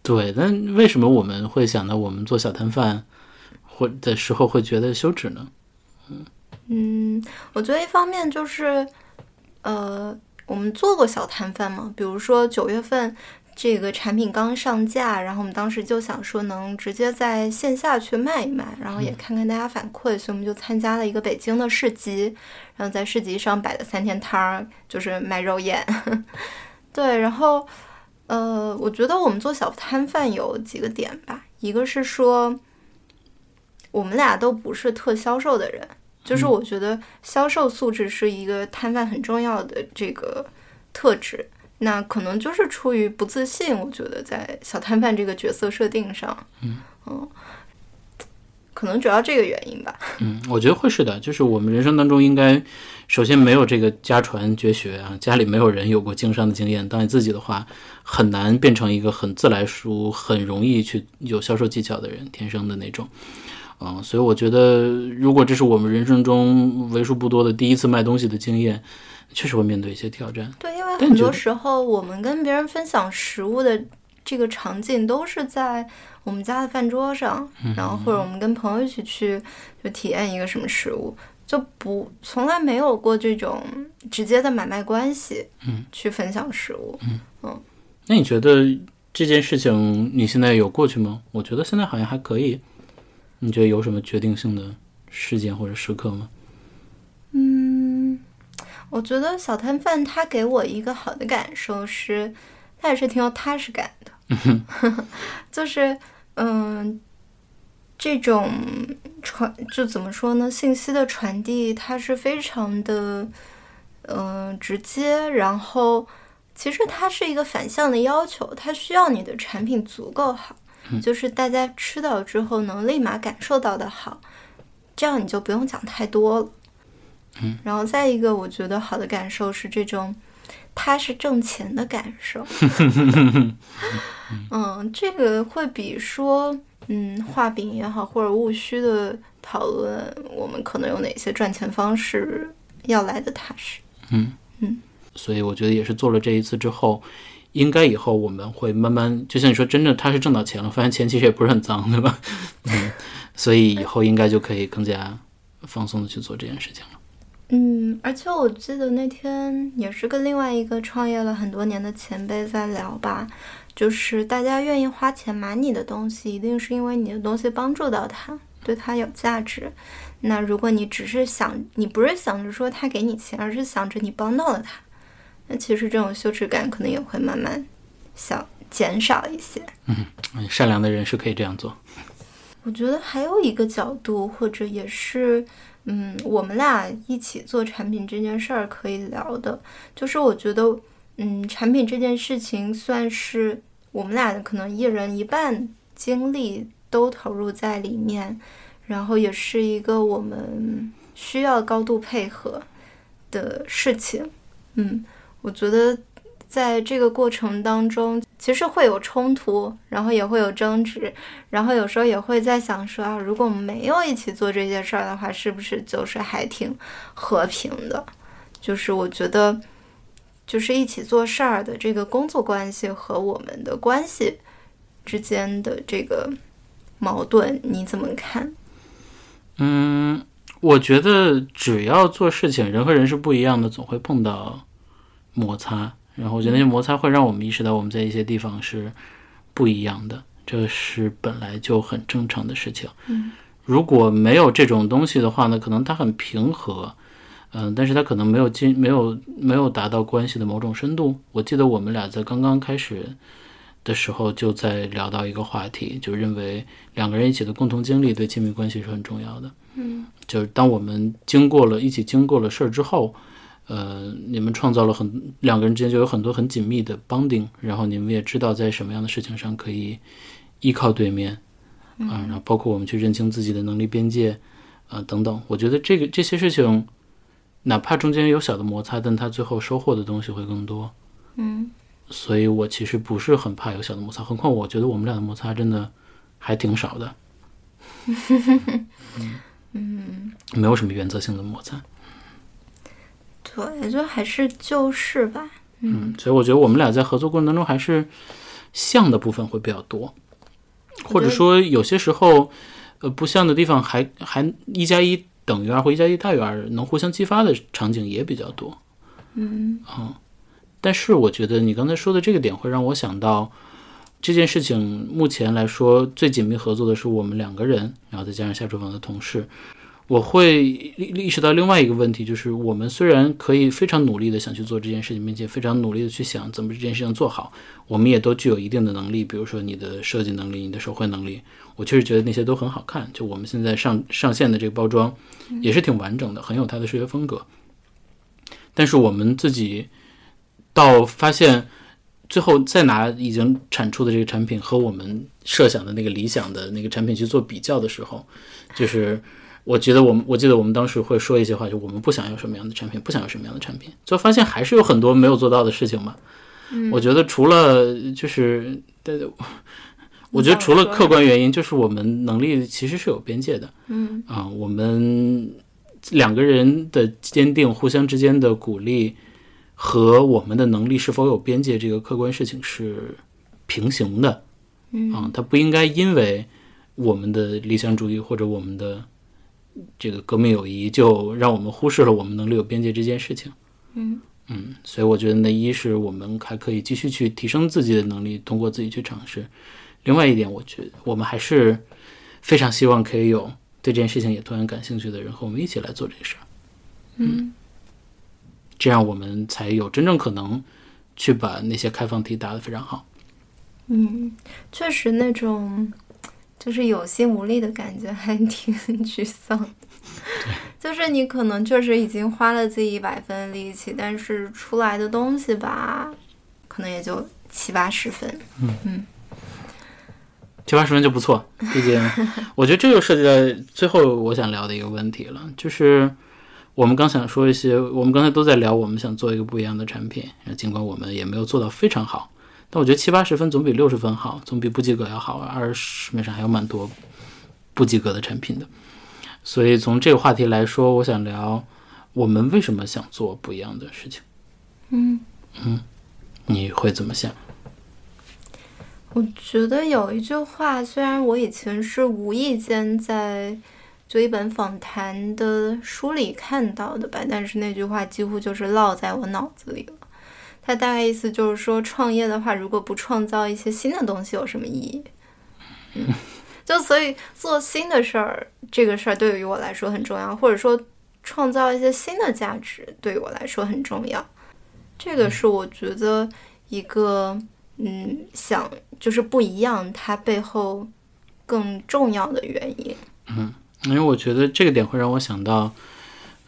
对，但为什么我们会想到我们做小摊贩或的时候会觉得羞耻呢？嗯，我觉得一方面就是，呃，我们做过小摊贩嘛，比如说九月份这个产品刚上架，然后我们当时就想说能直接在线下去卖一卖，然后也看看大家反馈，所以我们就参加了一个北京的市集，然后在市集上摆了三天摊儿，就是卖肉燕。(laughs) 对，然后呃，我觉得我们做小摊贩有几个点吧，一个是说我们俩都不是特销售的人。就是我觉得销售素质是一个摊贩很重要的这个特质，那可能就是出于不自信，我觉得在小摊贩这个角色设定上，嗯可能主要这个原因吧。嗯，我觉得会是的，就是我们人生当中应该首先没有这个家传绝学啊，家里没有人有过经商的经验，当你自己的话，很难变成一个很自来熟、很容易去有销售技巧的人，天生的那种。嗯，所以我觉得，如果这是我们人生中为数不多的第一次卖东西的经验，确实会面对一些挑战。对，因为很多时候我们跟别人分享食物的这个场景都是在我们家的饭桌上，然后或者我们跟朋友一起去就体验一个什么食物，就不从来没有过这种直接的买卖关系，嗯，去分享食物。嗯那你觉得这件事情你现在有过去吗？我觉得现在好像还可以。你觉得有什么决定性的事件或者时刻吗？嗯，我觉得小摊贩他给我一个好的感受是，他也是挺有踏实感的，(laughs) 就是嗯，这种传就怎么说呢？信息的传递它是非常的嗯、直接，然后其实它是一个反向的要求，它需要你的产品足够好，就是大家吃到之后能立马感受到的好，这样你就不用讲太多了。然后再一个，我觉得好的感受是这种踏实挣钱的感受。(laughs) 嗯，这个会比说嗯画饼也好，或者务虚的讨论我们可能有哪些赚钱方式要来的踏实。嗯嗯所以我觉得也是做了这一次之后，应该以后我们会慢慢，就像你说，真正他是挣到钱了，发现钱其实也不是很脏，对吧？嗯，所以以后应该就可以更加放松的去做这件事情了。嗯，而且我记得那天也是跟另外一个创业了很多年的前辈在聊吧，就是大家愿意花钱买你的东西，一定是因为你的东西帮助到他，对他有价值。那如果你只是想，你不是想着说他给你钱，而是想着你帮到了他，那其实这种羞耻感可能也会慢慢小减少一些。嗯善良的人是可以这样做。我觉得还有一个角度，或者也是，嗯，我们俩一起做产品这件事儿可以聊的，就是我觉得，嗯，产品这件事情算是我们俩可能一人一半精力都投入在里面，然后也是一个我们需要高度配合的事情。嗯，我觉得在这个过程当中，其实会有冲突，然后也会有争执，然后有时候也会在想说啊，如果没有一起做这些事儿的话，是不是就是还挺和平的？就是我觉得就是一起做事儿的这个工作关系和我们的关系之间的这个矛盾，你怎么看？嗯，我觉得只要做事情，人和人是不一样的，总会碰到摩擦。然后我觉得那些摩擦会让我们意识到我们在一些地方是不一样的，这是本来就很正常的事情。嗯，如果没有这种东西的话呢，可能它很平和，嗯、但是它可能没有进没有没有达到关系的某种深度。我记得我们俩在刚刚开始的时候就在聊到一个话题，就认为两个人一起的共同经历对亲密关系是很重要的。嗯，就是当我们经过了一起经过了事儿之后，呃，你们创造了很两个人之间就有很多很紧密的 bonding，然后你们也知道在什么样的事情上可以依靠对面，啊、然后包括我们去认清自己的能力边界，啊、等等。我觉得这个这些事情，哪怕中间有小的摩擦，但它最后收获的东西会更多。嗯所以我其实不是很怕有小的摩擦，何况我觉得我们俩的摩擦真的还挺少的。(laughs) 嗯，没有什么原则性的摩擦。对，就还是就事吧。嗯，所以我觉得我们俩在合作过程当中还是像的部分会比较多，或者说有些时候，呃，不像的地方还还一加一等于二或一加一大于二，能互相激发的场景也比较多。嗯但是我觉得你刚才说的这个点会让我想到，这件事情目前来说最紧密合作的是我们两个人，然后再加上下厨房的同事。我会意意识到另外一个问题，就是我们虽然可以非常努力的想去做这件事情，并且非常努力的去想怎么这件事情做好，我们也都具有一定的能力，比如说你的设计能力、你的手绘能力，我确实觉得那些都很好看。就我们现在上上线的这个包装，也是挺完整的，很有它的视觉风格。但是我们自己到发现最后再拿已经产出的这个产品和我们设想的那个理想的那个产品去做比较的时候，就是我觉得我们我记得我们当时会说一些话，就我们不想要什么样的产品，不想要什么样的产品，最后发现还是有很多没有做到的事情嘛。我觉得除了就是，对，我觉得除了客观原因，就是我们能力其实是有边界的。嗯啊、我们两个人的坚定，互相之间的鼓励和我们的能力是否有边界，这个客观事情是平行的。嗯啊、它不应该因为我们的理想主义或者我们的这个革命友谊，就让我们忽视了我们能力有边界这件事情。嗯嗯，所以我觉得那，一是我们还可以继续去提升自己的能力，通过自己去尝试；另外一点，我觉得我们还是非常希望可以有对这件事情也同样感兴趣的人和我们一起来做这个事儿，嗯这样我们才有真正可能去把那些开放题答得非常好。嗯，确实那种就是有心无力的感觉，还挺 (laughs) 沮丧的。(laughs) 就是你可能确实已经花了自己一百分力气，但是出来的东西吧，可能也就七八十分。嗯嗯七八十分就不错，毕竟 (laughs) 我觉得这就涉及到最后我想聊的一个问题了，就是我们刚想说一些，我们刚才都在聊我们想做一个不一样的产品，尽管我们也没有做到非常好，但我觉得七八十分总比六十分好，总比不及格要好，而市面上还有蛮多不及格的产品的，所以从这个话题来说，我想聊我们为什么想做不一样的事情，嗯嗯，你会怎么想？我觉得有一句话，虽然我以前是无意间在就一本访谈的书里看到的吧，但是那句话几乎就是烙在我脑子里了。它大概意思就是说，创业的话，如果不创造一些新的东西，有什么意义？嗯，就所以做新的事儿，这个事儿对于我来说很重要，或者说创造一些新的价值，对于我来说很重要。这个是我觉得一个嗯，想就是不一样，它背后更重要的原因。嗯因为我觉得这个点会让我想到，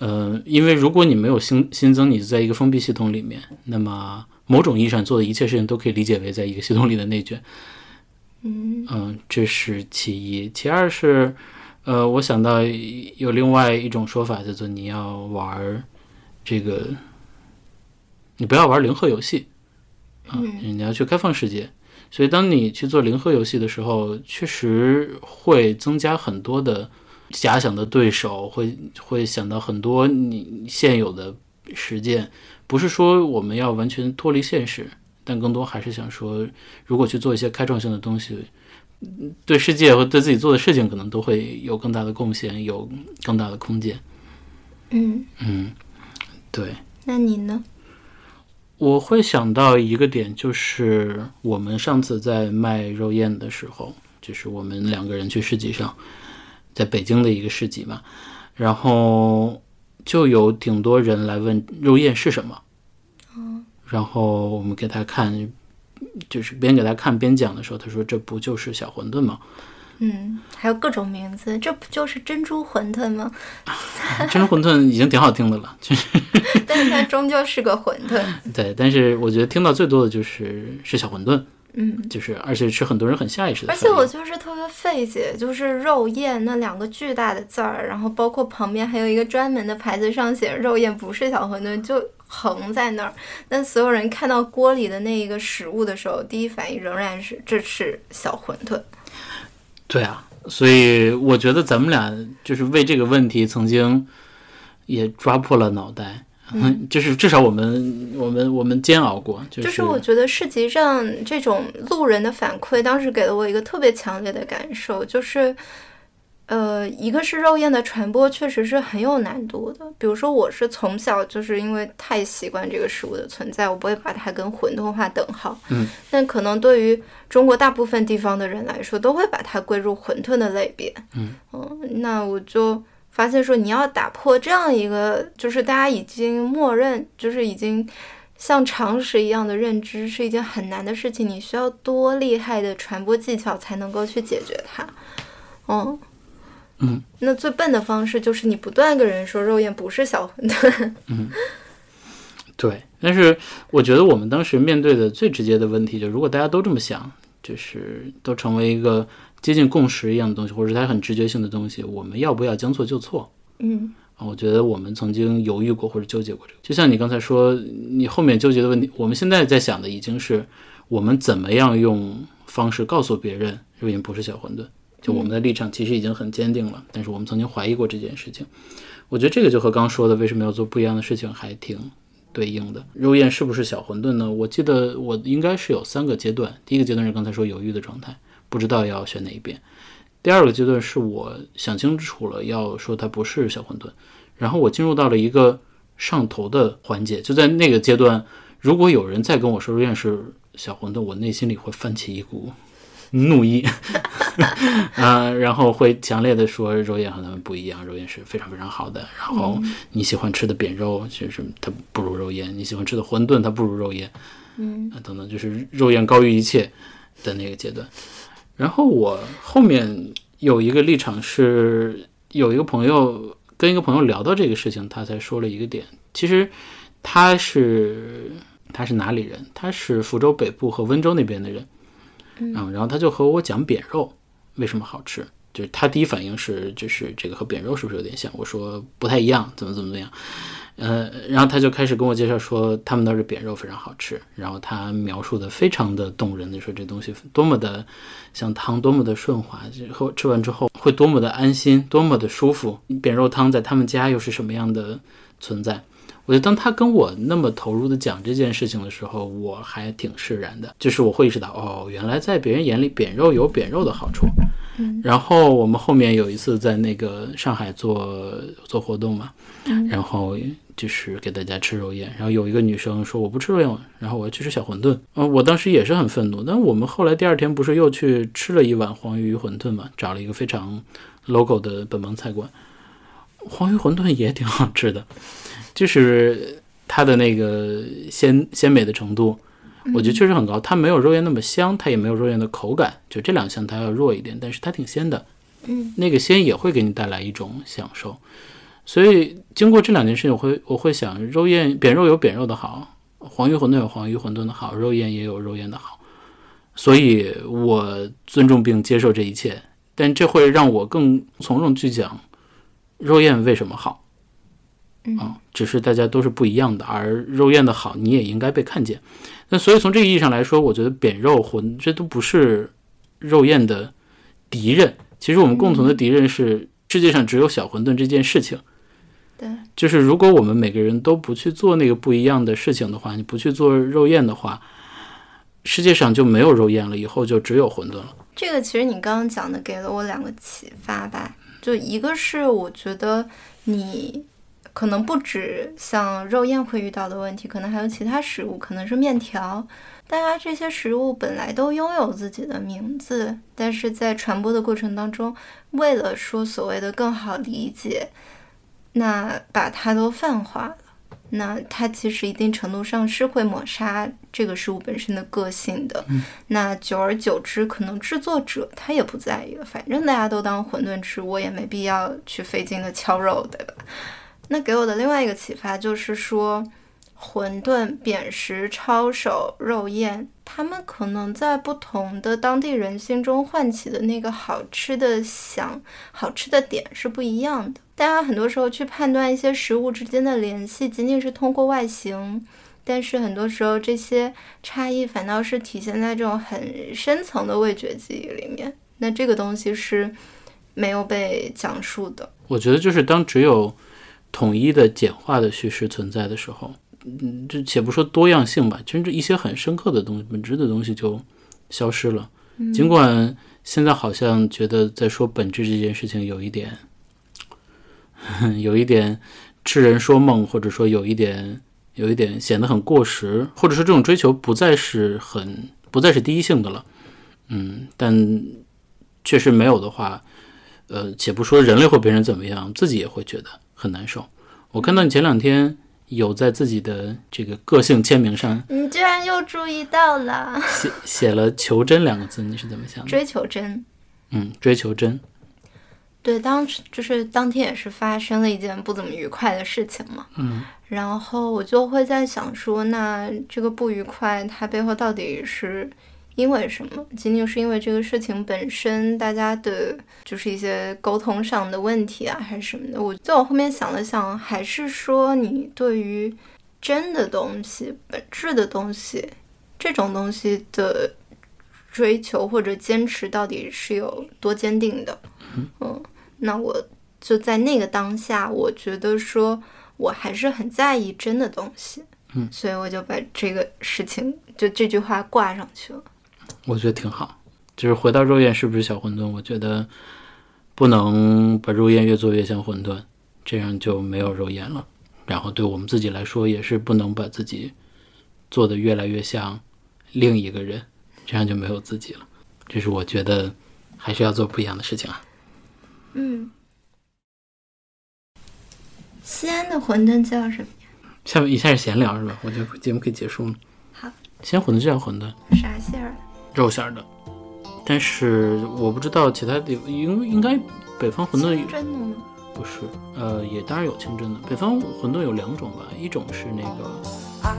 呃，因为如果你没有新新增，你就在一个封闭系统里面，那么某种意义上做的一切事情都可以理解为在一个系统里的内卷。嗯嗯，这是其一。其二是，呃，我想到有另外一种说法，叫做你要玩儿这个，你不要玩零和游戏啊，你要去开放世界。所以，当你去做零和游戏的时候，确实会增加很多的假想的对手，会会想到很多你现有的实践，不是说我们要完全脱离现实，但更多还是想说，如果去做一些开创性的东西，嗯对世界和对自己做的事情，可能都会有更大的贡献，有更大的空间。嗯，嗯，对。那你呢？我会想到一个点，就是我们上次在卖肉燕的时候，就是我们两个人去市集上，在北京的一个市集嘛，然后就有挺多人来问肉燕是什么，然后我们给他看，就是边给他看边讲的时候，他说这不就是小馄饨吗？嗯，还有各种名字，这不就是珍珠馄饨吗？(laughs) 珍珠馄饨已经挺好听的了，就是 (laughs) 但是它终究是个馄饨。(laughs) 对，但是我觉得听到最多的就是是小馄饨，嗯，就是而且是很多人很下意识的而。且我就是特别费解，就是肉燕那两个巨大的字儿，然后包括旁边还有一个专门的牌子，上写肉燕不是小馄饨，就横在那儿。但所有人看到锅里的那一个食物的时候，第一反应仍然是这是小馄饨。对啊，所以我觉得咱们俩就是为这个问题曾经也抓破了脑袋，嗯，就是至少我们我们我们煎熬过，就是、就是我觉得市集上这种路人的反馈，当时给了我一个特别强烈的感受，就是，呃，一个是肉燕的传播确实是很有难度的。比如说，我是从小就是因为太习惯这个食物的存在，我不会把它跟馄饨画等号。嗯，但可能对于中国大部分地方的人来说，都会把它归入馄饨的类别。嗯那我就发现说，你要打破这样一个，就是大家已经默认，就是已经像常识一样的认知，是一件很难的事情。你需要多厉害的传播技巧才能够去解决它。嗯。嗯，那最笨的方式就是你不断跟人说肉燕不是小馄饨。(laughs) 嗯对，但是我觉得我们当时面对的最直接的问题，就是如果大家都这么想，就是都成为一个接近共识一样的东西，或者是它很直觉性的东西，我们要不要将错就错？嗯啊，我觉得我们曾经犹豫过或者纠结过这个，就像你刚才说，你后面纠结的问题，我们现在在想的已经是我们怎么样用方式告诉别人肉燕不是小馄饨。就我们的立场其实已经很坚定了，但是我们曾经怀疑过这件事情。我觉得这个就和刚说的为什么要做不一样的事情还挺对应的。肉燕是不是小馄饨呢？我记得我应该是有三个阶段，第一个阶段是刚才说犹豫的状态，不知道要选哪一边。第二个阶段是我想清楚了，要说它不是小馄饨，然后我进入到了一个上头的环节。就在那个阶段，如果有人再跟我说肉燕是小馄饨，我内心里会泛起一股 (laughs) 怒意，啊、(laughs) 然后会强烈的说肉燕和他们不一样，肉燕是非常非常好的。然后你喜欢吃的扁肉，其实它不如肉燕；你喜欢吃的馄饨，它不如肉燕，嗯啊等等，就是肉燕高于一切的那个阶段。然后我后面有一个立场是，有一个朋友跟一个朋友聊到这个事情，他才说了一个点。其实他是他是哪里人？他是福州北部和温州那边的人。嗯，然后他就和我讲扁肉为什么好吃，就是他第一反应是，就是这个和扁肉是不是有点像？我说不太一样，怎么怎么怎么样。呃，然后他就开始跟我介绍说，他们那儿的扁肉非常好吃，然后他描述的非常的动人的说这东西多么的像汤，多么的顺滑，之后吃完之后会多么的安心，多么的舒服。扁肉汤在他们家又是什么样的存在？我觉得当他跟我那么投入的讲这件事情的时候，我还挺释然的，就是我会意识到，哦，原来在别人眼里扁肉有扁肉的好处。嗯。然后我们后面有一次在那个上海做做活动嘛，然后就是给大家吃肉燕，然后有一个女生说我不吃肉燕，然后我要去吃小馄饨。嗯、我当时也是很愤怒，但我们后来第二天不是又去吃了一碗黄鱼馄饨嘛，找了一个非常 logo 的本帮菜馆，黄鱼馄饨也挺好吃的，就是它的那个鲜鲜美的程度，我觉得确实很高。它没有肉燕那么香，它也没有肉燕的口感，就这两项它要弱一点，但是它挺鲜的。嗯，那个鲜也会给你带来一种享受。所以经过这两件事情，我会我会想，肉燕扁肉有扁肉的好，黄鱼馄饨有黄鱼馄饨的好，肉燕也有肉燕的好。所以我尊重并接受这一切，但这会让我更从容去讲肉燕为什么好。啊，只是大家都是不一样的，而肉燕的好，你也应该被看见。那所以从这个意义上来说，我觉得扁肉馄这都不是肉燕的敌人。其实我们共同的敌人是世界上只有小馄饨这件事情。对，就是如果我们每个人都不去做那个不一样的事情的话，你不去做肉燕的话，世界上就没有肉燕了，以后就只有馄饨了。这个其实你刚刚讲的给了我两个启发吧，就一个是我觉得你可能不止像肉燕会遇到的问题，可能还有其他食物，可能是面条。大家这些食物本来都拥有自己的名字，但是在传播的过程当中，为了说所谓的更好理解，那把它都泛化了。那它其实一定程度上是会抹杀这个食物本身的个性的。那久而久之，可能制作者他也不在意了，反正大家都当馄饨吃，我也没必要去费劲的敲肉，对吧？那给我的另外一个启发就是说，馄饨、扁食、抄手、肉燕，他们可能在不同的当地人心中唤起的那个好吃的想、好吃的点是不一样的。大家很多时候去判断一些食物之间的联系，仅仅是通过外形，但是很多时候这些差异反倒是体现在这种很深层的味觉记忆里面。那这个东西是没有被讲述的。我觉得就是当只有统一的简化的叙事存在的时候，嗯，这且不说多样性吧，甚至一些很深刻的东西、本质的东西就消失了。尽管现在好像觉得在说本质这件事情有一点。(laughs) 有一点痴人说梦，或者说有一点有一点显得很过时，或者说这种追求不再是很不再是第一性的了。嗯，但确实没有的话，呃，且不说人类会变成怎么样，自己也会觉得很难受。我看到你前两天有在自己的这个个性签名上，你居然又注意到了，写写了“求真”两个字，你是怎么想的？追求真。嗯，追求真。对，当时就是当天也是发生了一件不怎么愉快的事情嘛。嗯，然后我就会在想说，那这个不愉快它背后到底是因为什么？仅仅是因为这个事情本身，大家的就是一些沟通上的问题啊，还是什么的？我在我后面想了想，还是说你对于真的东西、本质的东西这种东西的追求或者坚持，到底是有多坚定的？嗯。那我就在那个当下，我觉得说我还是很在意真的东西，嗯，所以我就把这个事情就这句话挂上去了。我觉得挺好，就是回到肉燕是不是小馄饨？我觉得不能把肉燕越做越像馄饨，这样就没有肉燕了。然后对我们自己来说，也是不能把自己做的越来越像另一个人，这样就没有自己了。这是我觉得还是要做不一样的事情啊。嗯，西安的馄饨叫什么呀？下面以下是闲聊是吧？我觉得节目可以结束了。好，西安馄饨就叫馄饨，啥馅儿？肉馅儿的。但是我不知道其他地方，因为应该北方馄饨清真的吗？不是，呃，也当然有清真的。北方馄饨有两种吧，一种是那个，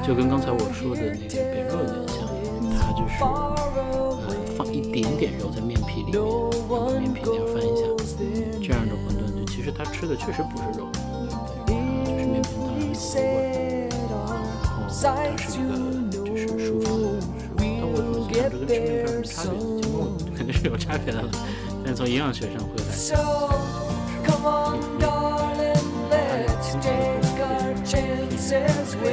就跟刚才我说的那个扁肉有点像，它就是呃放一点点肉在面皮里面，然后面皮那样翻一下。这样的馄饨，就其实它吃的确实不是肉，就是面片汤上的味儿，然后它是一个就是舒服的这个吃面片有什么差别？就跟我肯定是有差别的了，但从营养学上会来。讲，它有清楚的口感，可以吃味